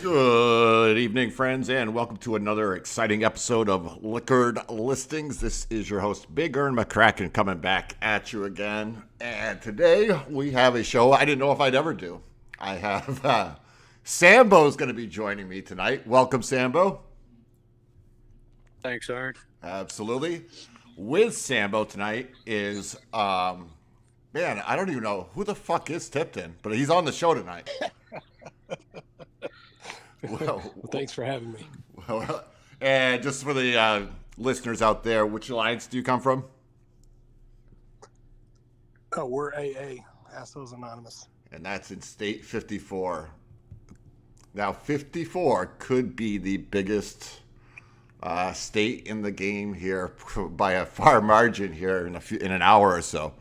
Good evening, friends, and welcome to another exciting episode of Liquored Listings. This is your host, Big Ern McCracken, coming back at you again. And today we have a show I didn't know if I'd ever do. I have uh, Sambo's going to be joining me tonight. Welcome, Sambo. Thanks, Ern. Absolutely. With Sambo tonight is, um, man, I don't even know who the fuck is Tipton, but he's on the show tonight. well, well, thanks for having me. Well, and just for the uh, listeners out there, which alliance do you come from? Oh, we're AA, Assholes Anonymous. And that's in State 54. Now, 54 could be the biggest uh, state in the game here by a far margin here in a few, in an hour or so.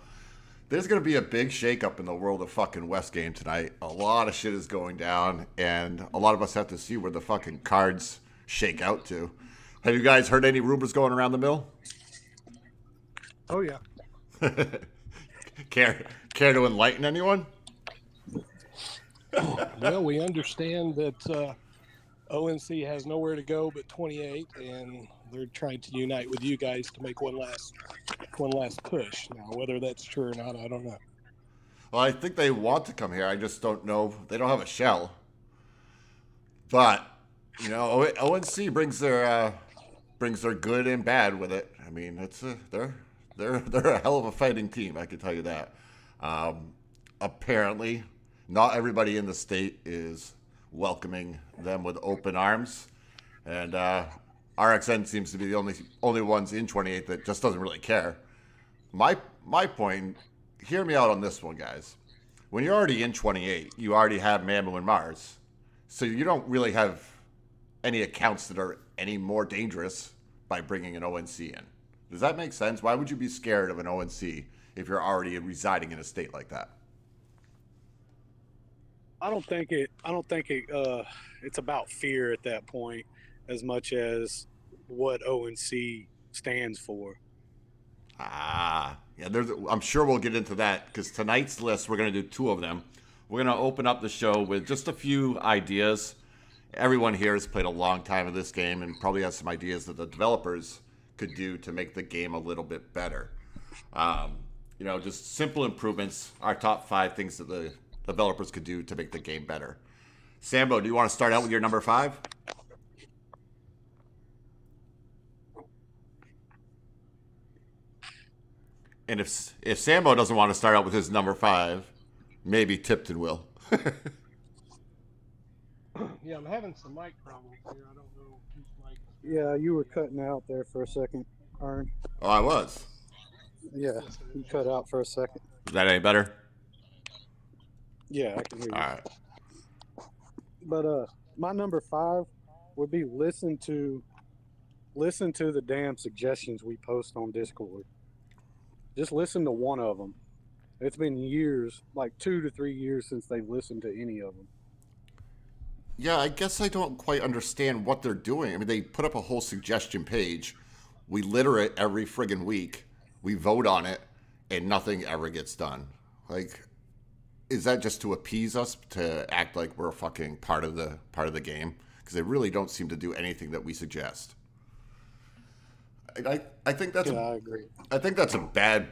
There's going to be a big shakeup in the world of fucking West game tonight. A lot of shit is going down, and a lot of us have to see where the fucking cards shake out to. Have you guys heard any rumors going around the mill? Oh yeah. care care to enlighten anyone? well, we understand that uh, ONC has nowhere to go but 28, and they're trying to unite with you guys to make one last one last push. Now, whether that's true or not, I don't know. Well, I think they want to come here. I just don't know. They don't have a shell. But you know, ONC brings their uh, brings their good and bad with it. I mean, it's a, they're they're they're a hell of a fighting team. I can tell you that. Um, apparently, not everybody in the state is welcoming them with open arms, and uh, RXN seems to be the only only ones in 28 that just doesn't really care. My my point, hear me out on this one, guys. When you're already in 28, you already have Mamu and Mars, so you don't really have any accounts that are any more dangerous by bringing an ONC in. Does that make sense? Why would you be scared of an ONC if you're already residing in a state like that? I don't think it. I don't think it. Uh, it's about fear at that point, as much as what ONC stands for. Ah, yeah. There's. I'm sure we'll get into that because tonight's list we're going to do two of them. We're going to open up the show with just a few ideas. Everyone here has played a long time of this game and probably has some ideas that the developers could do to make the game a little bit better. Um, you know, just simple improvements. Our top five things that the developers could do to make the game better. Sambo, do you want to start out with your number five? And if if Sambo doesn't want to start out with his number five, maybe Tipton will. yeah, I'm having some mic problems here. I don't know whose mic. Yeah, you were cutting out there for a second, Aaron. Oh, I was. Yeah, you cut out for a second. Is that any better? Yeah, I can hear you. All right. But uh, my number five would be listen to listen to the damn suggestions we post on Discord. Just listen to one of them. It's been years, like two to three years, since they've listened to any of them. Yeah, I guess I don't quite understand what they're doing. I mean, they put up a whole suggestion page. We litter it every friggin' week. We vote on it, and nothing ever gets done. Like, is that just to appease us to act like we're a fucking part of the part of the game? Because they really don't seem to do anything that we suggest. I, I think that's Yeah, a, I agree. I think that's a bad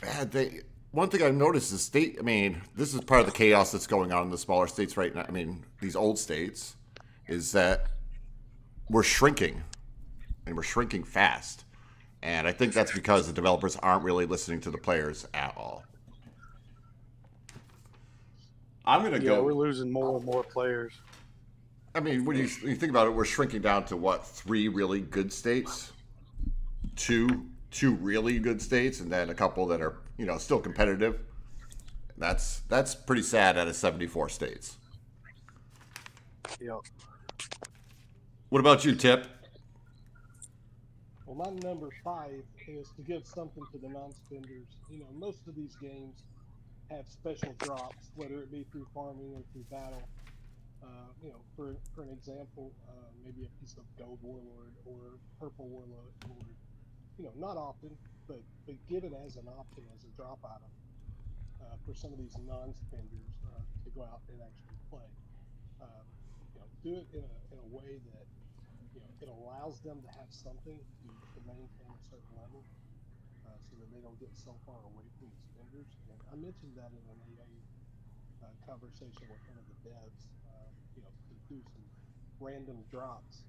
bad thing. One thing I've noticed is state. I mean, this is part of the chaos that's going on in the smaller states right now. I mean, these old states is that we're shrinking, and we're shrinking fast. And I think that's because the developers aren't really listening to the players at all. I'm gonna Yeah, go. we're losing more and more players. I mean, when you, when you think about it, we're shrinking down to what three really good states, two two really good states, and then a couple that are you know still competitive. That's that's pretty sad out of seventy four states. Yeah. What about you, Tip? Well, my number five is to give something to the non-spenders. You know, most of these games have special drops, whether it be through farming or through battle. Uh, you know, for for an example, uh, maybe a piece of gold warlord or purple warlord. You know, not often, but but given as an option as a drop item uh, for some of these non-spenders uh, to go out and actually play. Um, you know, do it in a, in a way that you know it allows them to have something to, to maintain a certain level, uh, so that they don't get so far away from the spenders. And I mentioned that in an AA uh, conversation with one of the devs. Uh, you know, to do some random drops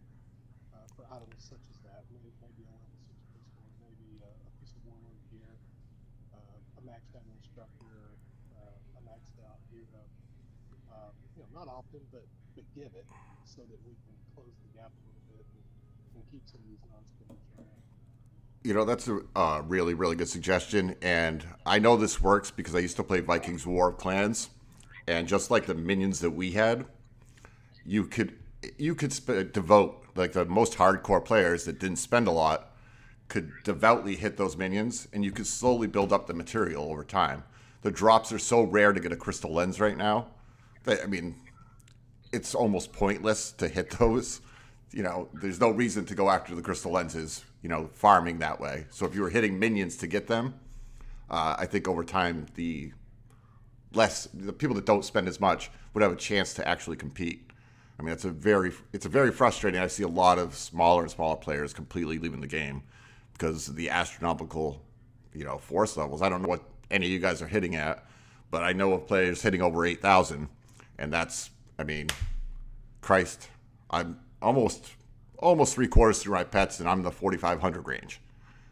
uh, for items such as that. Maybe, maybe a level six pistol, maybe a, a piece of warlord gear, maxed out instructor, uh, a maxed out hero. Um, you know, not often, but but give it so that we can close the gap a little bit and, and keep some of these non-spenders around. You know, that's a uh, really, really good suggestion. And I know this works because I used to play Vikings War of Clans. And just like the minions that we had, you could you could sp- devote like the most hardcore players that didn't spend a lot could devoutly hit those minions and you could slowly build up the material over time. The drops are so rare to get a crystal lens right now. That, I mean, it's almost pointless to hit those. You know, there's no reason to go after the crystal lenses, you know, farming that way. So if you were hitting minions to get them, uh, I think over time the less the people that don't spend as much would have a chance to actually compete. I mean, it's a very it's a very frustrating. I see a lot of smaller and smaller players completely leaving the game because the astronomical, you know, force levels. I don't know what any of you guys are hitting at, but I know of players hitting over eight thousand, and that's I mean, Christ, I'm almost almost three quarters through my pets, and I'm in the forty five hundred range.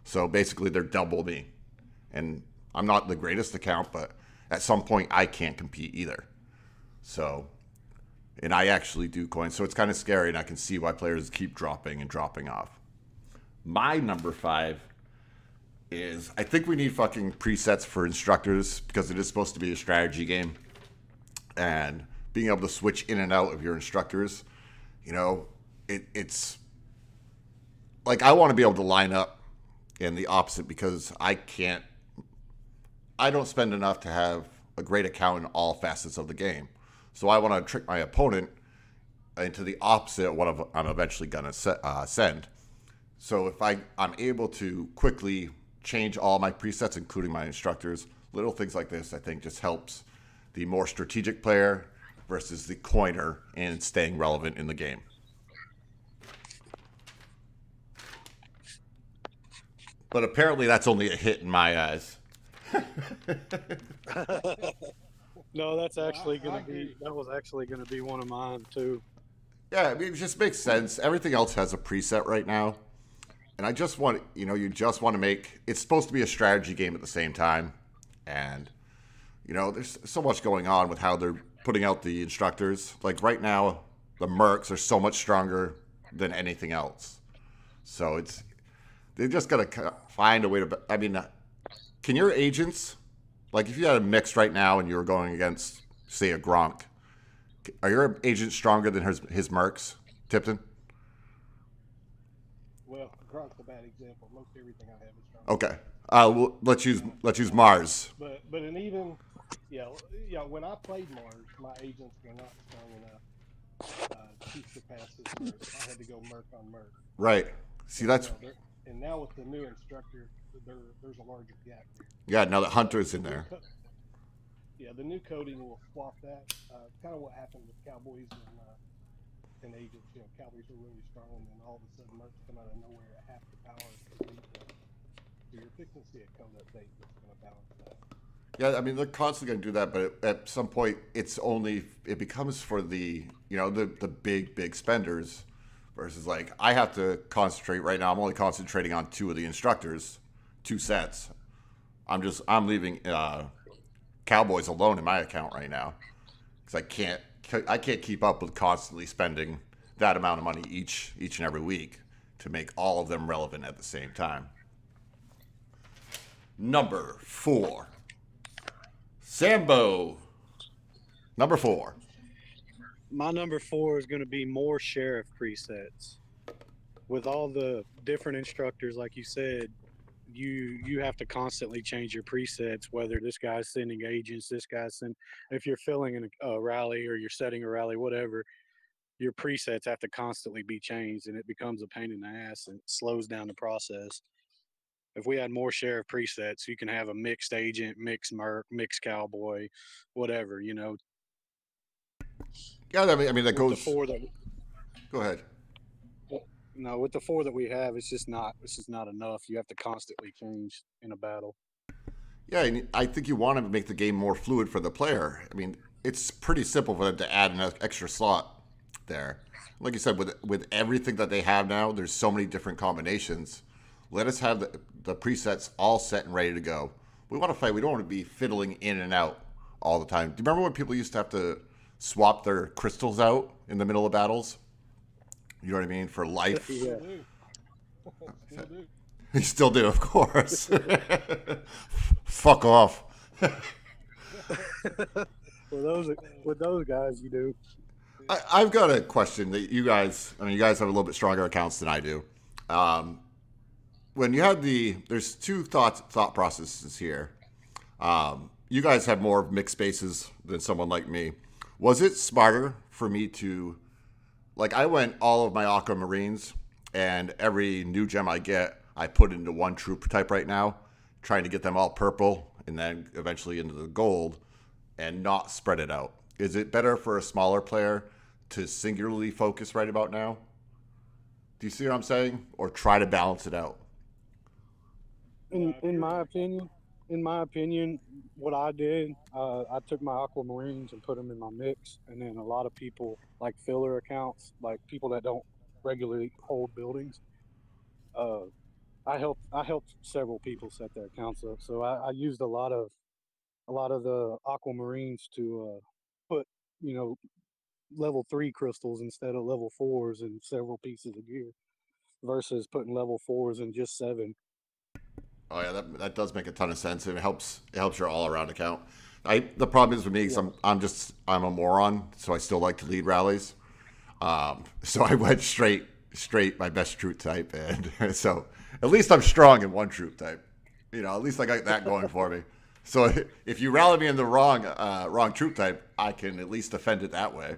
So basically, they're double me, and I'm not the greatest account, but at some point I can't compete either. So, and I actually do coins, so it's kind of scary, and I can see why players keep dropping and dropping off. My number five is I think we need fucking presets for instructors because it is supposed to be a strategy game, and being able to switch in and out of your instructors, you know, it, it's like I want to be able to line up in the opposite because I can't I don't spend enough to have a great account in all facets of the game. So I want to trick my opponent into the opposite of what I'm eventually going to uh, send. So if I, I'm able to quickly change all my presets, including my instructors, little things like this, I think just helps the more strategic player versus the coiner in staying relevant in the game. But apparently that's only a hit in my eyes. No, that's actually going to be. That was actually going to be one of mine too. Yeah, I mean, it just makes sense. Everything else has a preset right now. And I just want, you know, you just want to make it's supposed to be a strategy game at the same time. And, you know, there's so much going on with how they're putting out the instructors. Like right now, the Mercs are so much stronger than anything else. So it's, they just got to find a way to, I mean, can your agents, like if you had a mix right now and you were going against, say, a Gronk, are your agents stronger than his his mercs, Tipton? Well, Gronk's a bad example. Most everything I have is strong. Okay. Uh, well, let's use let's use Mars. But but an even yeah yeah when I played Mars, my agents were not strong enough uh, to surpass his merc. I had to go merc on merc. Right. See, that's You know, and now with the new instructor, there there's a larger gap. Here. yeah. Now that Hunter's in there. Yeah, the new coding will swap that. Uh, kind of what happened with Cowboys and and agents. You know, Cowboys are really strong, and then all of a sudden, mercs come out of nowhere at half the power. to beat them. So you're fixing to see a code update that's going to balance that. Yeah, I mean they're constantly going to do that, but at some point it's only it becomes for the you know the the big big spenders versus like I have to concentrate right now. I'm only concentrating on two of the instructors, two sets. I'm just I'm leaving uh, Cowboys alone in my account right now because I can't I can't keep up with constantly spending that amount of money each each and every week to make all of them relevant at the same time. Number four. Sambo. Number four. My number four is going to be more sheriff presets. With all the different instructors, like you said, you you have to constantly change your presets. Whether this guy's sending agents, this guy's send. If you're filling in a, a rally or you're setting a rally, whatever, your presets have to constantly be changed, and it becomes a pain in the ass and slows down the process. If we had more share of presets, you can have a mixed agent, mixed merc, mixed cowboy, whatever. You know, Yeah, I mean, I mean that goes. that Go ahead. No, with the four that we have, it's just not. It's just not enough. You have to constantly change in a battle. Yeah, and I think you want to make the game more fluid for the player. I mean, it's pretty simple for them to add an extra slot there. Like you said, with with everything that they have now, there's so many different combinations. Let us have the, the presets all set and ready to go. We want to fight. We don't want to be fiddling in and out all the time. Do you remember when people used to have to swap their crystals out in the middle of battles? You know what I mean? For life. Yeah. Still do. You still do, of course. Fuck off. With those, with those guys, you do. I, I've got a question that you guys. I mean, you guys have a little bit stronger accounts than I do. Um, when you had the, there's two thoughts thought processes here. Um, you guys have more mixed spaces than someone like me. Was it smarter for me to, like, I went all of my aquamarines, and every new gem I get, I put into one troop type right now, trying to get them all purple, and then eventually into the gold, and not spread it out. Is it better for a smaller player to singularly focus right about now? Do you see what I'm saying? Or try to balance it out? In in my opinion, in my opinion, what I did, uh, I took my aquamarines and put them in my mix, and then a lot of people like filler accounts, like people that don't regularly hold buildings. Uh, I helped I helped several people set their accounts up, so I, I used a lot of a lot of the aquamarines to uh, put you know level three crystals instead of level fours in several pieces of gear, versus putting level fours in just seven. Oh yeah, that, that does make a ton of sense, and it helps it helps your all around account. I the problem is with me, is I'm I'm just I'm a moron, so I still like to lead rallies. Um, so I went straight straight my best troop type, and so at least I'm strong in one troop type. You know, at least I got that going for me. So if you rally me in the wrong uh, wrong troop type, I can at least defend it that way.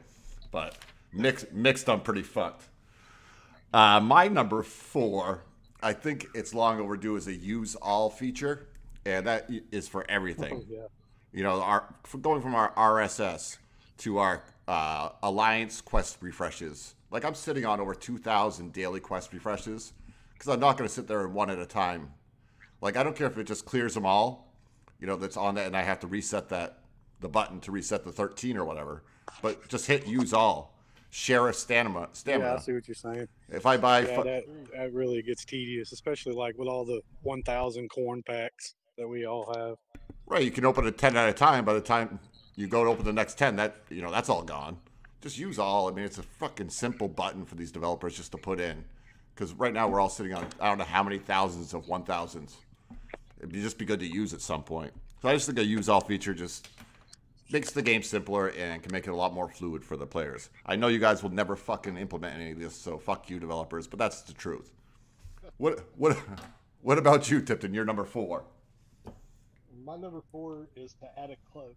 But mixed mixed, I'm pretty fucked. Uh, my number four, I think it's long overdue, is a use all feature, and that is for everything. Yeah. You know, our for going from our RSS to our uh, Alliance quest refreshes. Like I'm sitting on over 2,000 daily quest refreshes because I'm not going to sit there and one at a time. Like I don't care if it just clears them all, you know, that's on that, and I have to reset that the button to reset the 13 or whatever. But just hit use all. Share a stamina. Yeah, I see what you're saying. if I buy, Yeah, fu- that that really gets tedious, especially like with all the 1,000 corn packs that we all have. Right, you can open a ten at a time. By the time you go to open the next ten, that you know that's all gone. Just use all. I mean, it's a fucking simple button for these developers just to put in. Because right now we're all sitting on I don't know how many thousands of one thousands. It'd be just be good to use at some point. So I just think a use all feature just makes the game simpler and can make it a lot more fluid for the players. I know you guys will never fucking implement any of this, so fuck you developers, but that's the truth. What what what about you, Tipton? You're number four. My number four is to add a cloak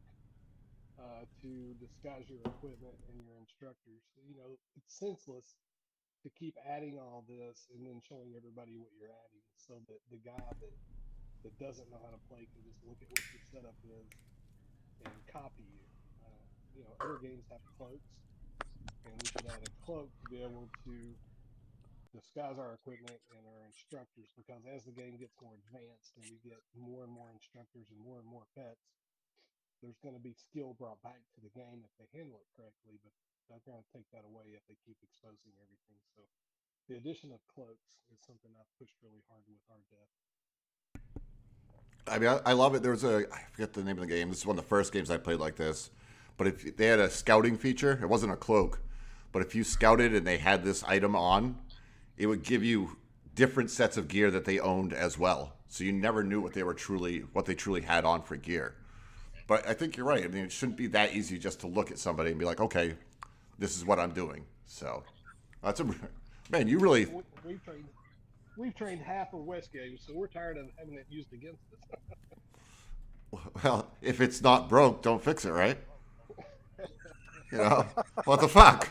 uh, to disguise your equipment and your instructors. You know, it's senseless to keep adding all this and then showing everybody what you're adding, so that the guy that that doesn't know how to play can just look at what your setup is and copy you. Uh, you know, other games have cloaks, and we should add a cloak to be able to disguise our equipment and our instructors because as the game gets more advanced and we get more and more instructors and more and more pets, there's going to be skill brought back to the game if they handle it correctly, but they're going to take that away if they keep exposing everything. So the addition of cloaks is something I've pushed really hard with our death. I mean, I, I love it. There was a I forget the name of the game. This is one of the first games I played like this. But if they had a scouting feature, it wasn't a cloak, but if you scouted and they had this item on, it would give you different sets of gear that they owned as well. So you never knew what they were truly what they truly had on for gear. But I think you're right. I mean, it shouldn't be that easy just to look at somebody and be like, okay, this is what I'm doing. So that's a man. You really We, we've trained we've trained half of West games, so we're tired of having it used against us. Well, if it's not broke, don't fix it, right? You know, what the fuck?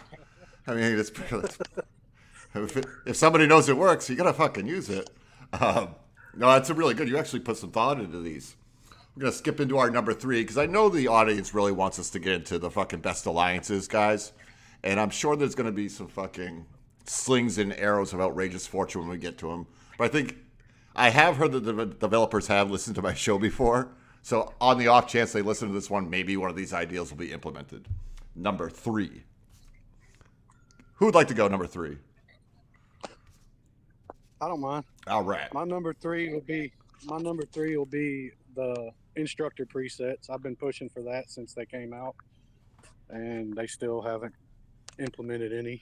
I mean, it's if, it, if somebody knows it works, you gotta fucking use it. Um, no, that's a really good. You actually put some thought into these. We're gonna skip into our number three because I know the audience really wants us to get into the fucking best alliances, guys, and I'm sure there's gonna be some fucking slings and arrows of outrageous fortune when we get to them. But I think I have heard that the developers have listened to my show before. So on the off chance they listen to this one, maybe one of these ideals will be implemented. Number three. Who would like to go number three? I don't mind. All right. My number three will be my number three will be the instructor presets. I've been pushing for that since they came out, and they still haven't implemented any.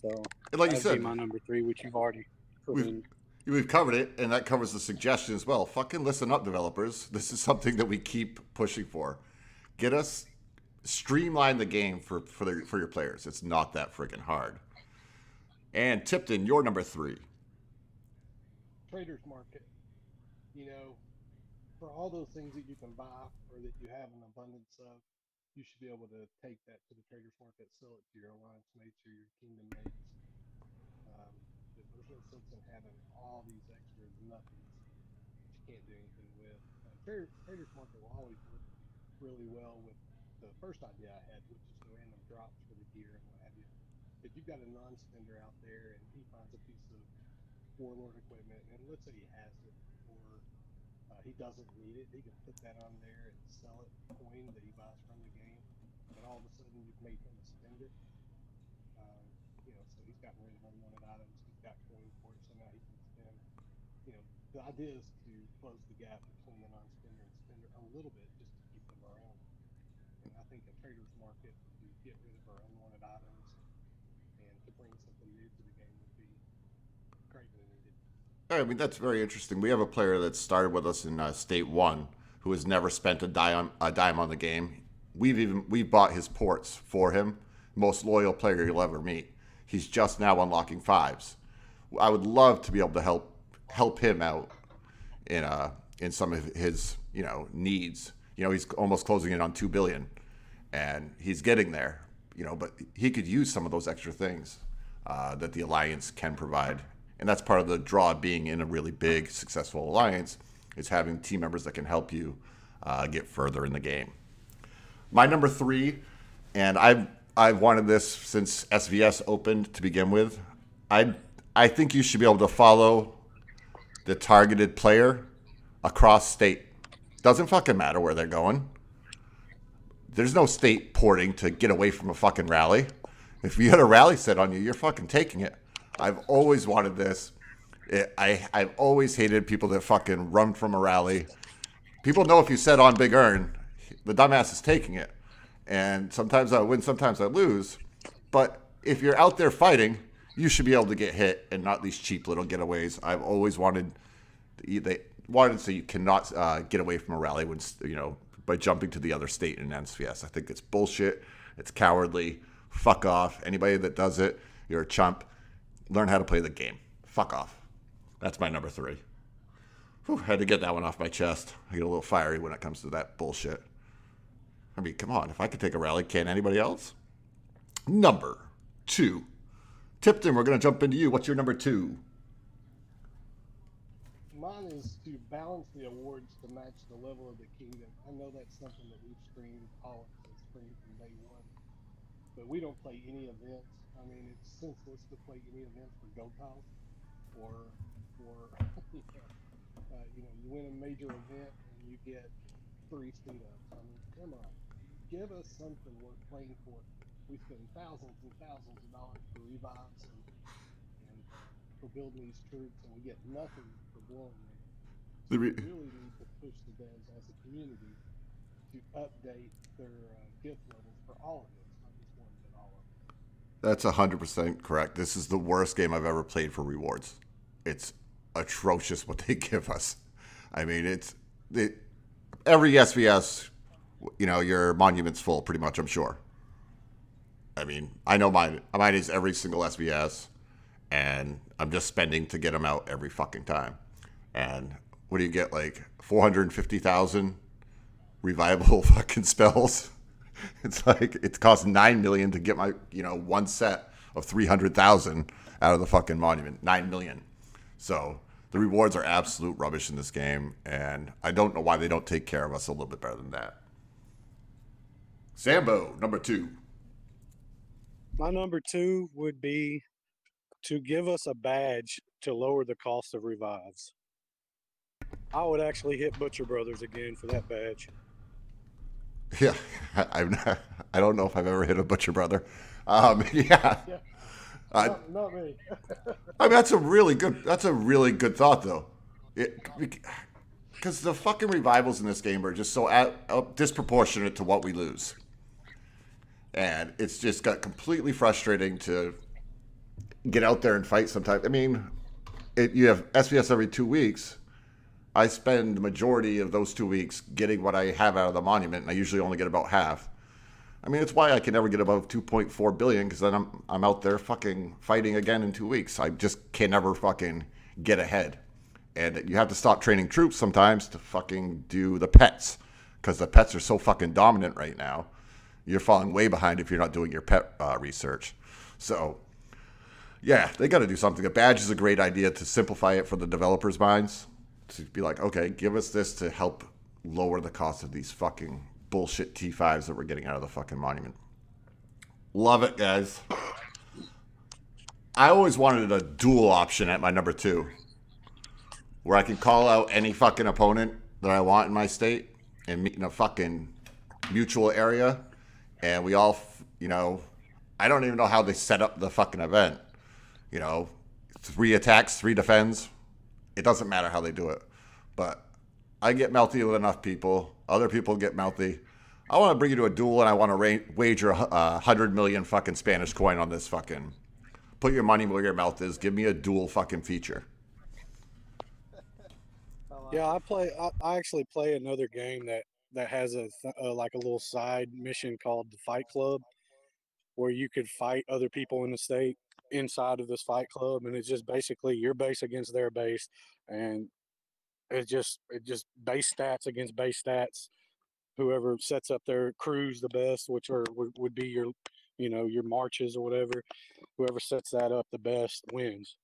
So And like you said, my number three, which you've already put We've- We've covered it, and that covers the suggestion as well. Fucking listen up, developers. This is something that we keep pushing for. Get us streamline the game for for, the, for your players. It's not that freaking hard. And Tipton, you're number three. Traders market. You know, for all those things that you can buy or that you have an abundance of, you should be able to take that to the traders market, sell it to your alliance mates or your kingdom mates. Um, there's no sense in having all these extras nothings that you can't do anything with. Uh, trader, traders market will always work really well with the first idea I had, which is the random drops for the gear and what have you. If you've got a non-spender out there and he finds a piece of warlord equipment, and let's say he has it, uh, he doesn't need it, he can put that on there and sell it coin that he buys from the game, and all of a sudden you've made him spend it. Um, you know, so he's gotten rid of unwanted items, he's got coin for it, so now he can spend. You know, the idea is to close the gap between the non-spender and spender a little bit, just to keep them around. And I think a trader's market to get rid of our unwanted items and to bring something new to the game would be greatly needed. I mean, that's very interesting. We have a player that started with us in uh, State One who has never spent a dime a dime on the game. We've even we bought his ports for him. Most loyal player you'll ever meet. He's just now unlocking fives. I would love to be able to help help him out in uh in some of his you know needs. You know, he's almost closing in on two billion, and he's getting there. You know, but he could use some of those extra things uh, that the alliance can provide, and that's part of the draw of being in a really big, successful alliance is having team members that can help you uh, get further in the game. My number three, and I've I've wanted this since SVS opened to begin with. I I think you should be able to follow the targeted player across state. Doesn't fucking matter where they're going. There's no state porting to get away from a fucking rally. If you had a rally set on you, you're fucking taking it. I've always wanted this. It, I I've always hated people that fucking run from a rally. People know if you set on Big Ern, the dumbass is taking it. And sometimes I win, sometimes I lose. But if you're out there fighting, you should be able to get hit and not these cheap little getaways. I've always wanted they wanted so you cannot uh, get away from a rally when you know by jumping to the other state in NSVS. I think it's bullshit. It's cowardly. Fuck off. Anybody that does it, you're a chump. Learn how to play the game. Fuck off. That's my number three. Whew, had to get that one off my chest. I get a little fiery when it comes to that bullshit. I mean, come on. If I could take a rally, can anybody else? Number two. Tipton, we're going to jump into you. What's your number two? Mine is to balance the awards to match the level of the kingdom. I know that's something that we've screamed all of us from day one, but we don't play any events. I mean, it's senseless to play any events for tiles or for you know, uh, you know, you win a major event and you get three speed ups. I mean, come on, give us something worth playing for. We spend thousands and thousands of dollars for revives and, and for building these troops, and we get nothing for blowing them. The We really need to push the devs as a community to update their uh, gift levels for all of us, not just one, but all of them. That's 100% correct. This is the worst game I've ever played for rewards. It's atrocious what they give us. I mean, it's it, every SVS, you know, your monument's full pretty much, I'm sure. I mean, I know mine. Mine is every single SVS, and I'm just spending to get them out every fucking time. And what do you get? Like 450,000 revival fucking spells. It's like it costs nine million to get my you know one set of three hundred thousand out of the fucking monument. Nine million. So the rewards are absolute rubbish in this game, and I don't know why they don't take care of us a little bit better than that. Sambo number two. My number two would be to give us a badge to lower the cost of revives. I would actually hit Butcher Brothers again for that badge. Yeah, I, I'm not, I don't know if I've ever hit a butcher brother. Um, yeah, Yeah. I, not, not me. I mean that's a really good that's a really good thought though, It because the fucking revivals in this game are just so at, uh, disproportionate to what we lose, and it's just got completely frustrating to get out there and fight. Sometimes I mean, it, you have SVS every two weeks. I spend the majority of those two weeks getting what I have out of the monument, and I usually only get about half. I mean, it's why I can never get above 2.4 billion because then I'm I'm out there fucking fighting again in two weeks. I just can never fucking get ahead, and you have to stop training troops sometimes to fucking do the pets because the pets are so fucking dominant right now. You're falling way behind if you're not doing your pet uh, research. So, yeah, they got to do something. A badge is a great idea to simplify it for the developers' minds. To be like, okay, give us this to help lower the cost of these fucking bullshit T5s that we're getting out of the fucking monument. Love it, guys. I always wanted a duel option at my number two, where I can call out any fucking opponent that I want in my state and meet in a fucking mutual area, and we all, you know, I don't even know how they set up the fucking event. You know, three attacks, three defends. It doesn't matter how they do it, but I get melty with enough people. Other people get melty. I want to bring you to a duel, and I want to ra- wager a a hundred million fucking Spanish coin on this fucking. Put your money where your mouth is. Give me a duel fucking feature. Yeah, I play. I, I actually play another game that that has a th- uh, like a little side mission called the Fight Club, where you could fight other people in the state inside of this fight club, and it's just basically your base against their base, and it's just it just base stats against base stats. Whoever sets up their crews the best, which are would, would be your, you know, your marches or whatever. Whoever sets that up the best wins.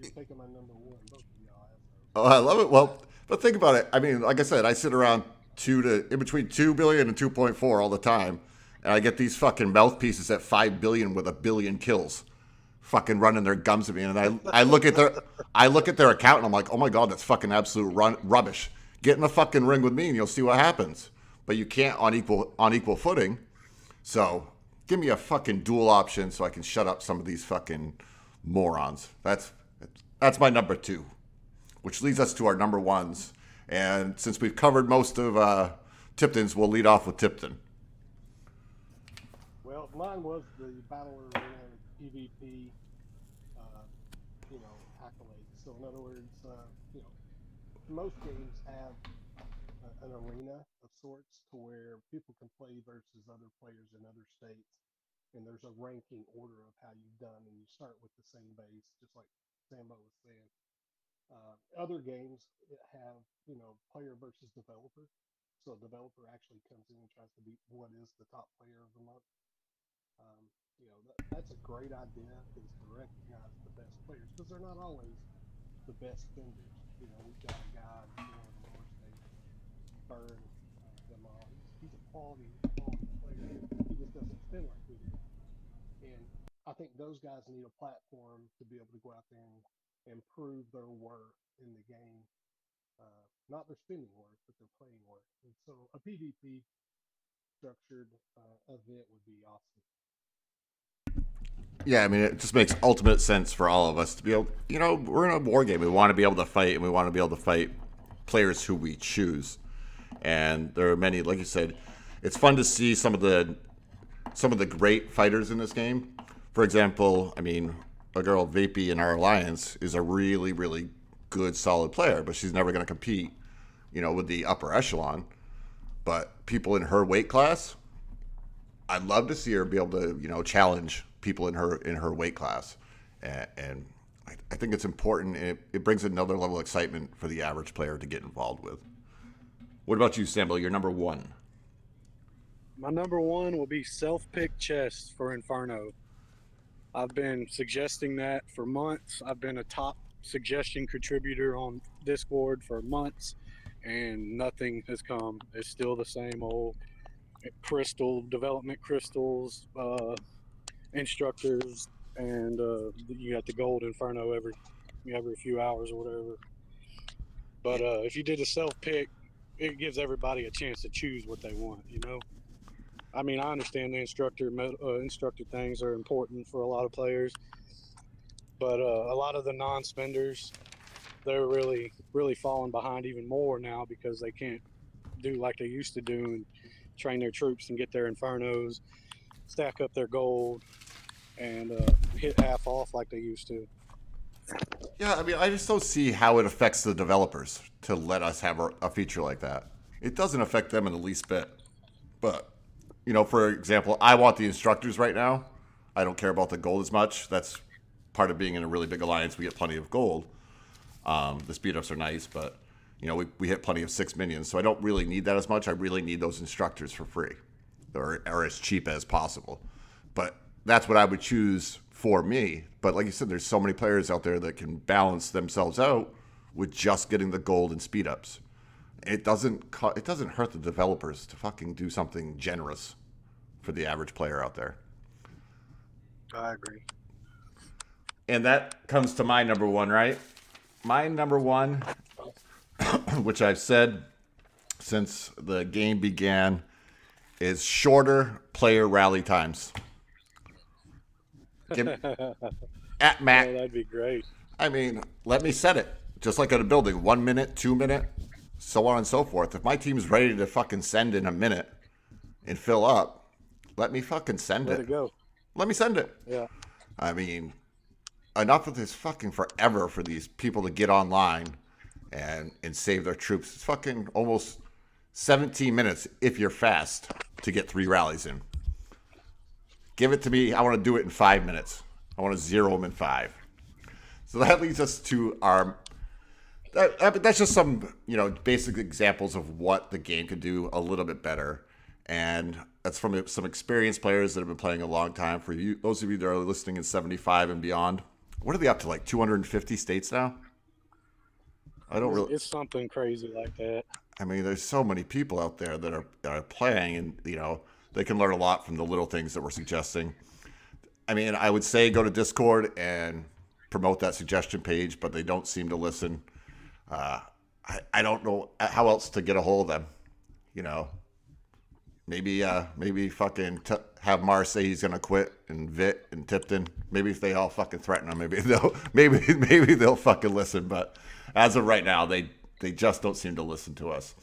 You're taking my number one. Both of y'all assholes. Oh, I love it. Well, but think about it. I mean, like I said, I sit around two to in between two billion and two point four all the time, and I get these fucking mouthpieces at five billion with a billion kills, fucking running their gums at me, and I I look at their I look at their account and I'm like, oh my god, that's fucking absolute run, rubbish. Get in the fucking ring with me and you'll see what happens. But you can't on equal on equal footing. So give me a fucking duel option so I can shut up some of these fucking morons. That's that's my number two which leads us to our number ones. And since we've covered most of uh, Tipton's, we'll lead off with Tipton. Mine was the Battle Arena PvP, uh, you know, accolades. So, in other words, uh, you know, most games have a, an arena of sorts to where people can play versus other players in other states. And there's a ranking order of how you've done, and you start with the same base, just like Sambo was saying. Uh, other games have, you know, player versus developer. So a developer actually comes in and tries to beat what is the top player of the month. Um, you know, that, that's a great idea is to recognize the best players because they're not always the best vendors. You know, we've got a guy in lower states, Burn uh, them all. He's, he's a quality, quality player. He just doesn't spend like we do. And I think those guys need a platform to be able to go out there and improve their work in the game. Uh, not their spending work, but their playing work. And so a PvP structured uh, event would be awesome. Yeah, I mean, it just makes ultimate sense for all of us to be able, you know, we're in a war game. We want to be able to fight, and we want to be able to fight players who we choose. And there are many, like you said, it's fun to see some of the some of the great fighters in this game. For example, I mean, a girl Vapey in our alliance is a really, really good, solid player, but she's never going to compete, you know, with the upper echelon. But people in her weight class, I'd love to see her be able to, you know, challenge people in her in her weight class, and, and I, I think it's important. It, it brings another level of excitement for the average player to get involved with. What about you, Sambo? You're number one. My number one will be self pick chest for Inferno. I've been suggesting that for months. I've been a top suggestion contributor on Discord for months, and nothing has come. It's still the same old crystal development crystals, uh, instructors, and uh, you got the gold inferno every every few hours or whatever. But uh, if you did a self pick, it gives everybody a chance to choose what they want. You know, I mean, I understand the instructor uh, instructor things are important for a lot of players, but uh, a lot of the non-spenders, they're really really falling behind even more now because they can't do like they used to do and train their troops and get their infernos, stack up their gold, and uh, hit half off like they used to. Yeah, I mean, I just don't see how it affects the developers to let us have a, feature like that. It doesn't affect them in the least bit. But, you know, for example, I want the instructors right now. I don't care about the gold as much. That's part of being in a really big alliance. We get plenty of gold. Um, the speed ups are nice, but you know, we, we hit plenty of six minions, so I don't really need that as much. I really need those instructors for free or, or as cheap as possible. But that's what I would choose for me. But like you said, there's so many players out there that can balance themselves out with just getting the gold and speed ups. It doesn't it doesn't hurt the developers to fucking do something generous for the average player out there. I agree. And that comes to my number one, right? My number one which I've said since the game began, is shorter player rally times. Give, at Mac. Oh, that'd be great. I mean, let me set it. Just like at a building, one minute, two minute, so on and so forth. If my team's ready to fucking send in a minute and fill up, let me fucking send it. Let it. it go. Let me send it. Yeah. I mean, enough of this fucking forever for these people to get online and and save their troops. It's fucking almost 17 minutes if you're fast to get three rallies in. Give it to me. I want to do it in five minutes. I want to zero them in five. So that leads us to our. That, that, that's just some you know basic examples of what the game could do a little bit better, and that's from some experienced players that have been playing a long time. For you, those of you that are listening in 75 and beyond, what are they up to? Like 250 states now? I don't really. It's something crazy like that. I mean, there's so many people out there that are, are playing, and you know they can learn a lot from the little things that we're suggesting. I mean, I would say go to Discord and promote that suggestion page, but they don't seem to listen. Uh, I, I don't know how else to get a hold of them. You know, maybe uh, maybe fucking t- have Mars say he's gonna quit, and Vit and Tipton. Maybe if they all fucking threaten him, maybe they'll maybe maybe they'll fucking listen. But as of right now, they they just don't seem to listen to us.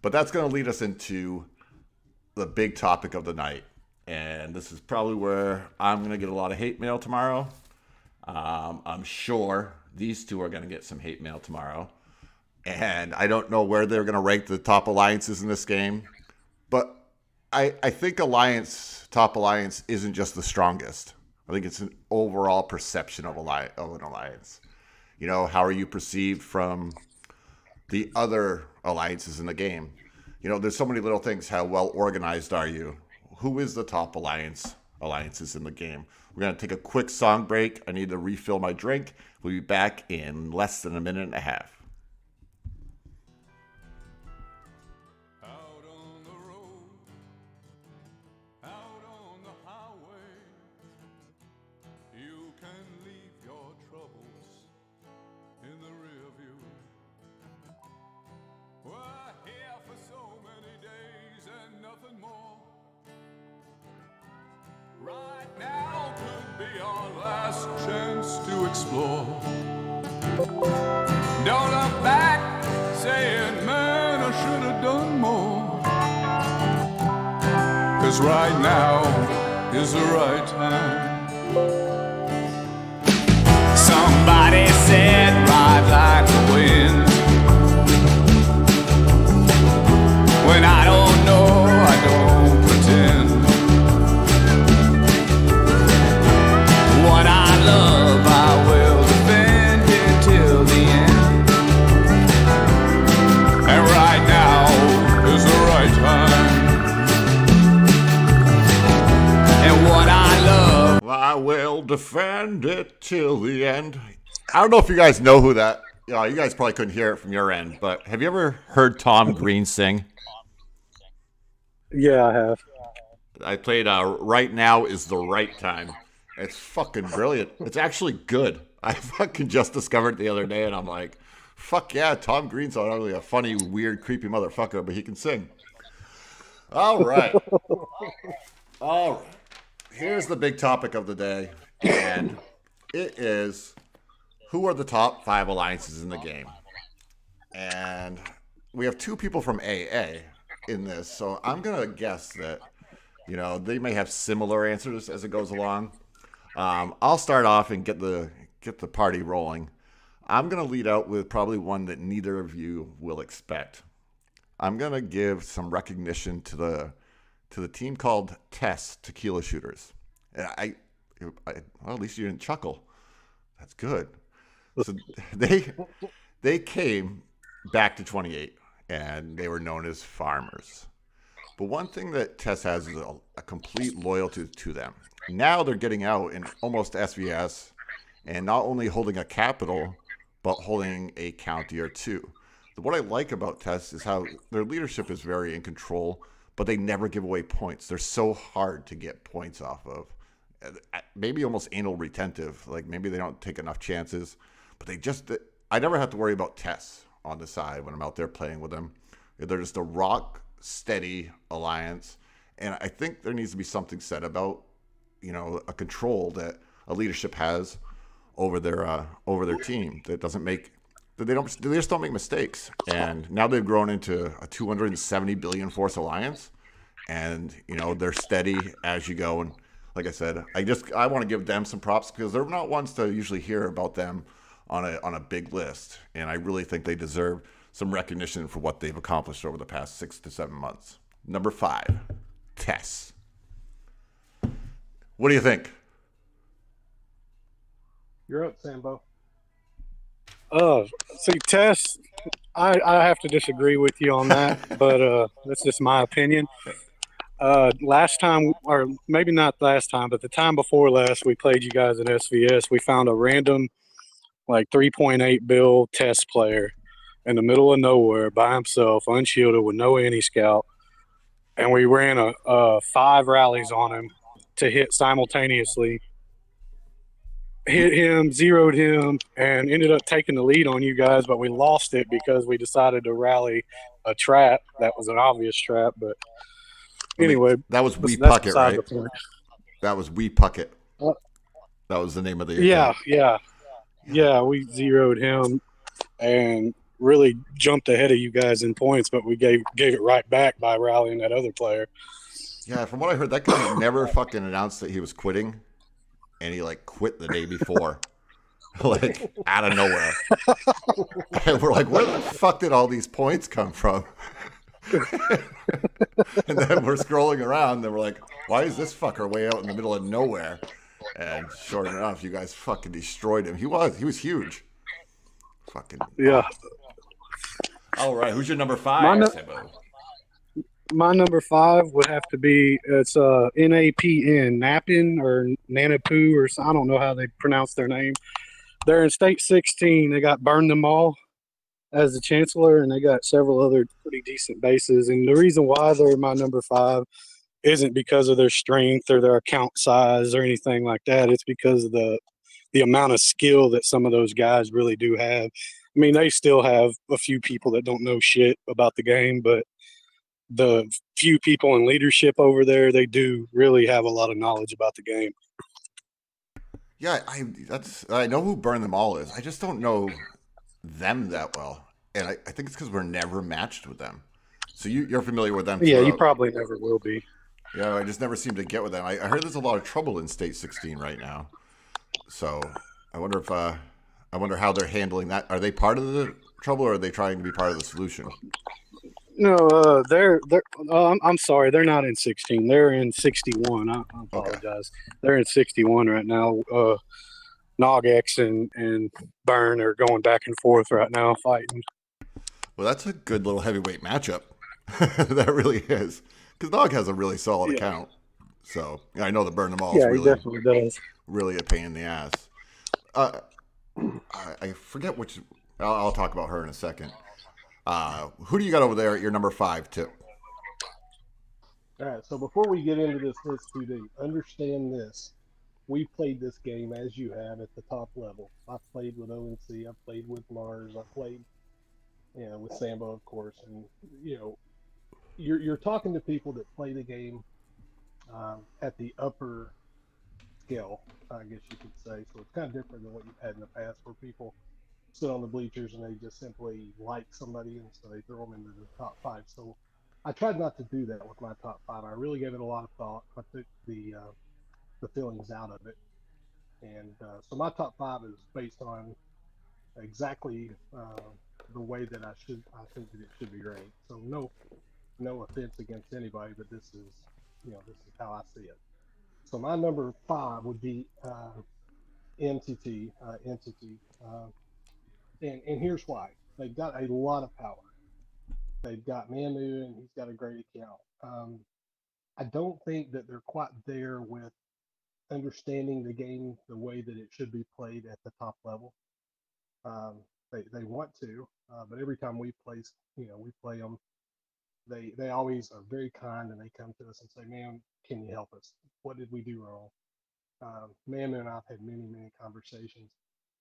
But that's going to lead us into the big topic of the night, and this is probably where I'm going to get a lot of hate mail tomorrow. Um, I'm sure these two are going to get some hate mail tomorrow, and I don't know where they're going to rank the top alliances in this game, but I I think alliance top alliance isn't just the strongest. I think it's an overall perception of, alli- of an alliance. You know, how are you perceived from the other alliances in the game? You know, there's so many little things. How well organized are you? Who is the top alliance alliances in the game? We're gonna take a quick song break. I need to refill my drink. We'll be back in less than a minute and a half. Is right And what I love. I will defend it till the end. I don't know if you guys know who that. Yeah, you guys probably couldn't hear it from your end, but have you ever heard Tom Green sing? Yeah, I have. I played uh, "Right Now Is the Right Time," It's fucking brilliant. It's actually good. I fucking just discovered it the other day, and I'm like, fuck yeah, Tom Green's not only a funny, weird, creepy motherfucker, but he can sing. All right. All right. Here's the big topic of the day, and it is who are the top five alliances in the game? And we have two people from AA in this, so I'm gonna guess that you know they may have similar answers as it goes along. Um, I'll start off and get the get the party rolling. I'm gonna lead out with probably one that neither of you will expect. I'm gonna give some recognition to the to the team called Tess Tequila Shooters. And I, I well, at least you didn't chuckle. That's good. So they they came back to 28 and they were known as farmers. But one thing that Tess has is a, a complete loyalty to them. Now they're getting out in almost SVS and not only holding a capital, but holding a county or two. What I like about Tess is how their leadership is very in control, but they never give away points. They're so hard to get points off of. Uh, Maybe almost anal retentive. Like maybe they don't take enough chances, but they just. I never have to worry about Tess on the side when I'm out there playing with them. They're just a rock steady alliance, and I think there needs to be something said about you know a control that a leadership has over their uh, over their team that doesn't make they don't they just don't make mistakes. And now they've grown into a 270 billion force alliance, and you know they're steady as you go. And like I said, I just I want to give them some props because they're not ones to usually hear about them on a on a big list, and I really think they deserve some recognition for what they've accomplished over the past six to seven months. Number five, Tess. What do you think? You're up, Sambo. Uh, see, Tess, I, I have to disagree with you on that, but uh, that's just my opinion. Uh, last time, or maybe not last time, but the time before last, we played you guys at SVS. We found a random, like 3.8 bill Tess player in the middle of nowhere by himself, unshielded with no anti scout, and we ran a, uh five rallies on him to hit simultaneously hit him, zeroed him, and ended up taking the lead on you guys, but we lost it because we decided to rally a trap. That was an obvious trap, but anyway, That was Wee that's Puckett, right? That was Wee Puckett. What? That was the name of the Yeah, account. yeah, yeah. We zeroed him and really jumped ahead of you guys in points, but we gave gave it right back by rallying that other player. Yeah, from what I heard, that guy never fucking announced that he was quitting, and he like quit the day before, like out of nowhere. and we're like, where the fuck did all these points come from? and then we're scrolling around, and we're like, why is this fucker way out in the middle of nowhere? And sure enough, you guys fucking destroyed him. He was, he was huge. Fucking Yeah, All right, who's your number five? Sebo? My number five would have to be it's uh NAPN Napin or Nanapu or I don't know how they pronounce their name. They're in state 16. They got burned Them All as the chancellor, and they got several other pretty decent bases. And the reason why they're my number five isn't because of their strength or their account size or anything like that. It's because of the the amount of skill that some of those guys really do have. I mean, they still have a few people that don't know shit about the game, but the few people in leadership over there, they do really have a lot of knowledge about the game. Yeah, I that's I know who Burn Them All is. I just don't know them that well, and I, I think it's because we're never matched with them. So you, you're familiar with them? Yeah, you probably never will be. Yeah, I just never seem to get with them. I, I heard there's a lot of trouble in State 16 right now. So I wonder if uh, I wonder how they're handling that. Are they part of the trouble, or are they trying to be part of the solution? No, uh, they're they're. Uh, I'm, I'm sorry, they're not in 16. They're in 61. I, I apologize. They're in 61 right now. Uh, Nogex and and Burn are going back and forth right now, fighting. Well, that's a good little heavyweight matchup. that really is, because Nog has a really solid Yeah. account. So I know the Burn Them All is Yeah, he really definitely does. really a pain in the ass. Uh, I, I forget which. I'll, I'll talk about her in a second. Uh, who do you got over there at your number five tip? All right, so before we get into this list too understand this. we played this game as you have at the top level. I played with ONC, I played with Mars, I played, you know, with Sambo, of course, and you know, you're you're talking to people that play the game um, at the upper scale, I guess you could say. So it's kind of different than what you've had in the past, where people sit on the bleachers and they just simply like somebody and so they throw them into the top five. So I tried not to do that with my top five. I really gave it a lot of thought. I took the uh, the feelings out of it, and uh, so my top five is based on exactly uh, the way that I should. I think that it should be ranked. So no, no offense against anybody, but this is, you know, this is how I see it. So my number five would be uh, MTT uh, entity, uh, and and here's why. They've got a lot of power. They've got Manu, and he's got a great account. Um, I don't think that they're quite there with understanding the game the way that it should be played at the top level. Um, they they want to, uh, but every time we play, you know, we play them. They they always are very kind, and they come to us and say, "Man, can you help us? What did we do wrong?" Um, and I've had many many conversations.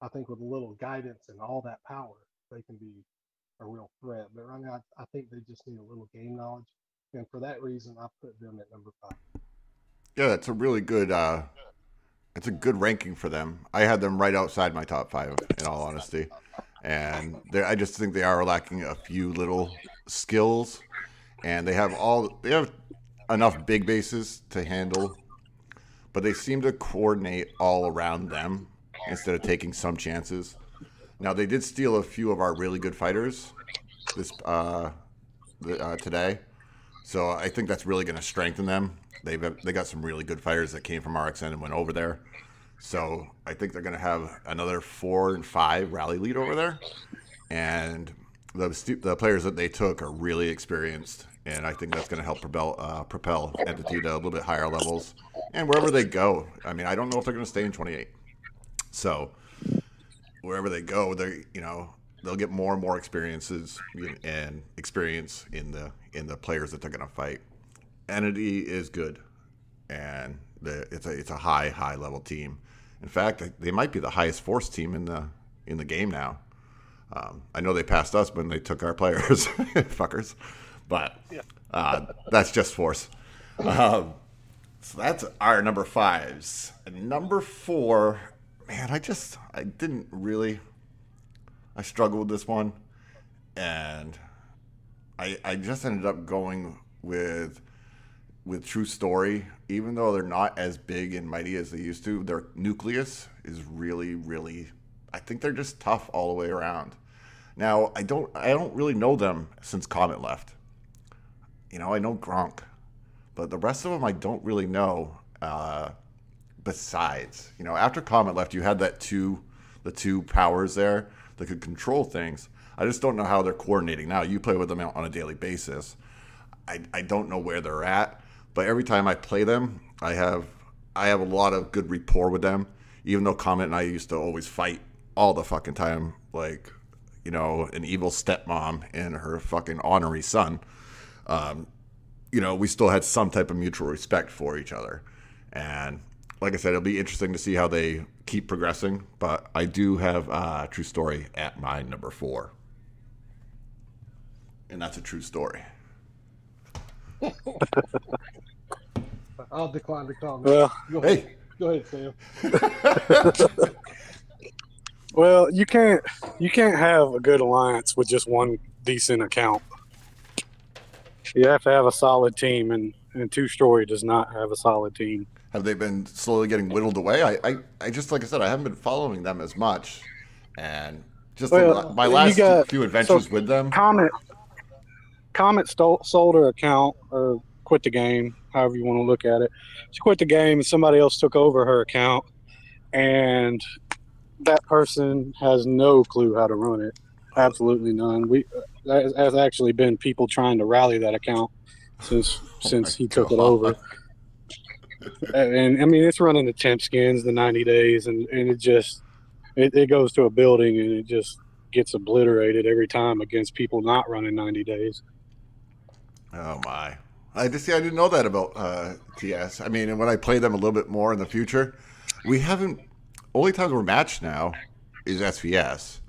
I think with a little guidance and all that power, they can be a real threat. But right now, I, think they just need a little game knowledge, and for that reason, I put them at number five. Yeah, that's a really good. Uh, it's a good ranking for them. I had them right outside my top five, in all honesty, and I just think they are lacking a few little skills, and they have all they have enough big bases to handle, but they seem to coordinate all around them instead of taking some chances. Now they did steal a few of our really good fighters this uh, the, uh, today. So I think that's really going to strengthen them. They've they got some really good fighters that came from RXN and went over there. So I think they're going to have another four and five rally lead over there, and the the players that they took are really experienced, and I think that's going to help propel uh, propel entity to a little bit higher levels. And wherever they go, I mean, I don't know if they're going to stay in 28. So wherever they go, they you know they'll get more and more experiences and experience in the in the players that they're going to fight. Entity is good, and the, it's a it's a high high level team. In fact, they- might be the highest force team in the in the game now. Um, I know they passed us when they took our players, fuckers, but uh, that's just force. Um, so that's our number fives. Number four, man, I just I didn't really I struggled with this one, and I I just ended up going with with True Story. Even though they're not as big and mighty as they used to, their nucleus is really really. I think they're just tough all the way around. Now I don't I don't really know them since Comet left. You know I know Gronk, but the rest of them I don't really know. Uh, besides, you know, after Comet left, you had that two, the two powers there that could control things. I just don't know how they're coordinating now. You play with them on a daily basis. I, I don't know where they're at, but every time I play them, I have I have a lot of good rapport with them. Even though Comet and I used to always fight all the fucking time, like you know, an evil stepmom and her fucking honorary son. Um, you know, we still had some type of mutual respect for each other. And like I said, it'll be interesting to see how they keep progressing. But I do have uh, True Story at my number four. And that's a true story. I'll decline to comment. Well, go ahead, Hey, go ahead, Sam. well, you can't you can't have a good alliance with just one decent account. You have to have a solid team, and and True Story does not have a solid team. Have they been slowly getting whittled away? I, I, I just, like I said, I haven't been following them as much. And just Well, la- my last got- few adventures so- with them. Comet Comet stole, sold her account or quit the game, however you want to look at it. She quit the game, and somebody else took over her account, and that person has no clue how to run it. Absolutely none. We there has actually been people trying to rally that account since since he oh took it over. And I mean, it's running the temp skins, the 90 days, and, and it just it, it goes to a building and it just gets obliterated every time against people not running 90 days. Oh my! I just see. I didn't know that about uh, TS. I mean, and when I play them a little bit more in the future, we haven't. Only times we're matched now is SVS.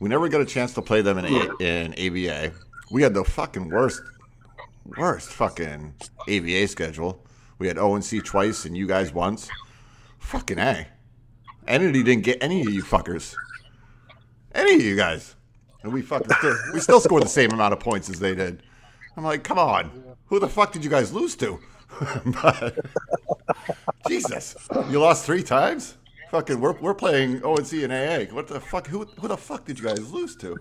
We never got a chance to play them in a, in AVA. We had the fucking worst, worst fucking AVA schedule. We had ONC twice and you guys once. Fucking a. Entity didn't get any of you fuckers. Any of you guys. And we fucking still, we still scored the same amount of points as they did. I'm like, come on. Who the fuck did you guys lose to? but, Jesus. You lost three times? Fucking, we're, we're playing ONC and AA. What the fuck? Who, who the fuck did you guys lose to?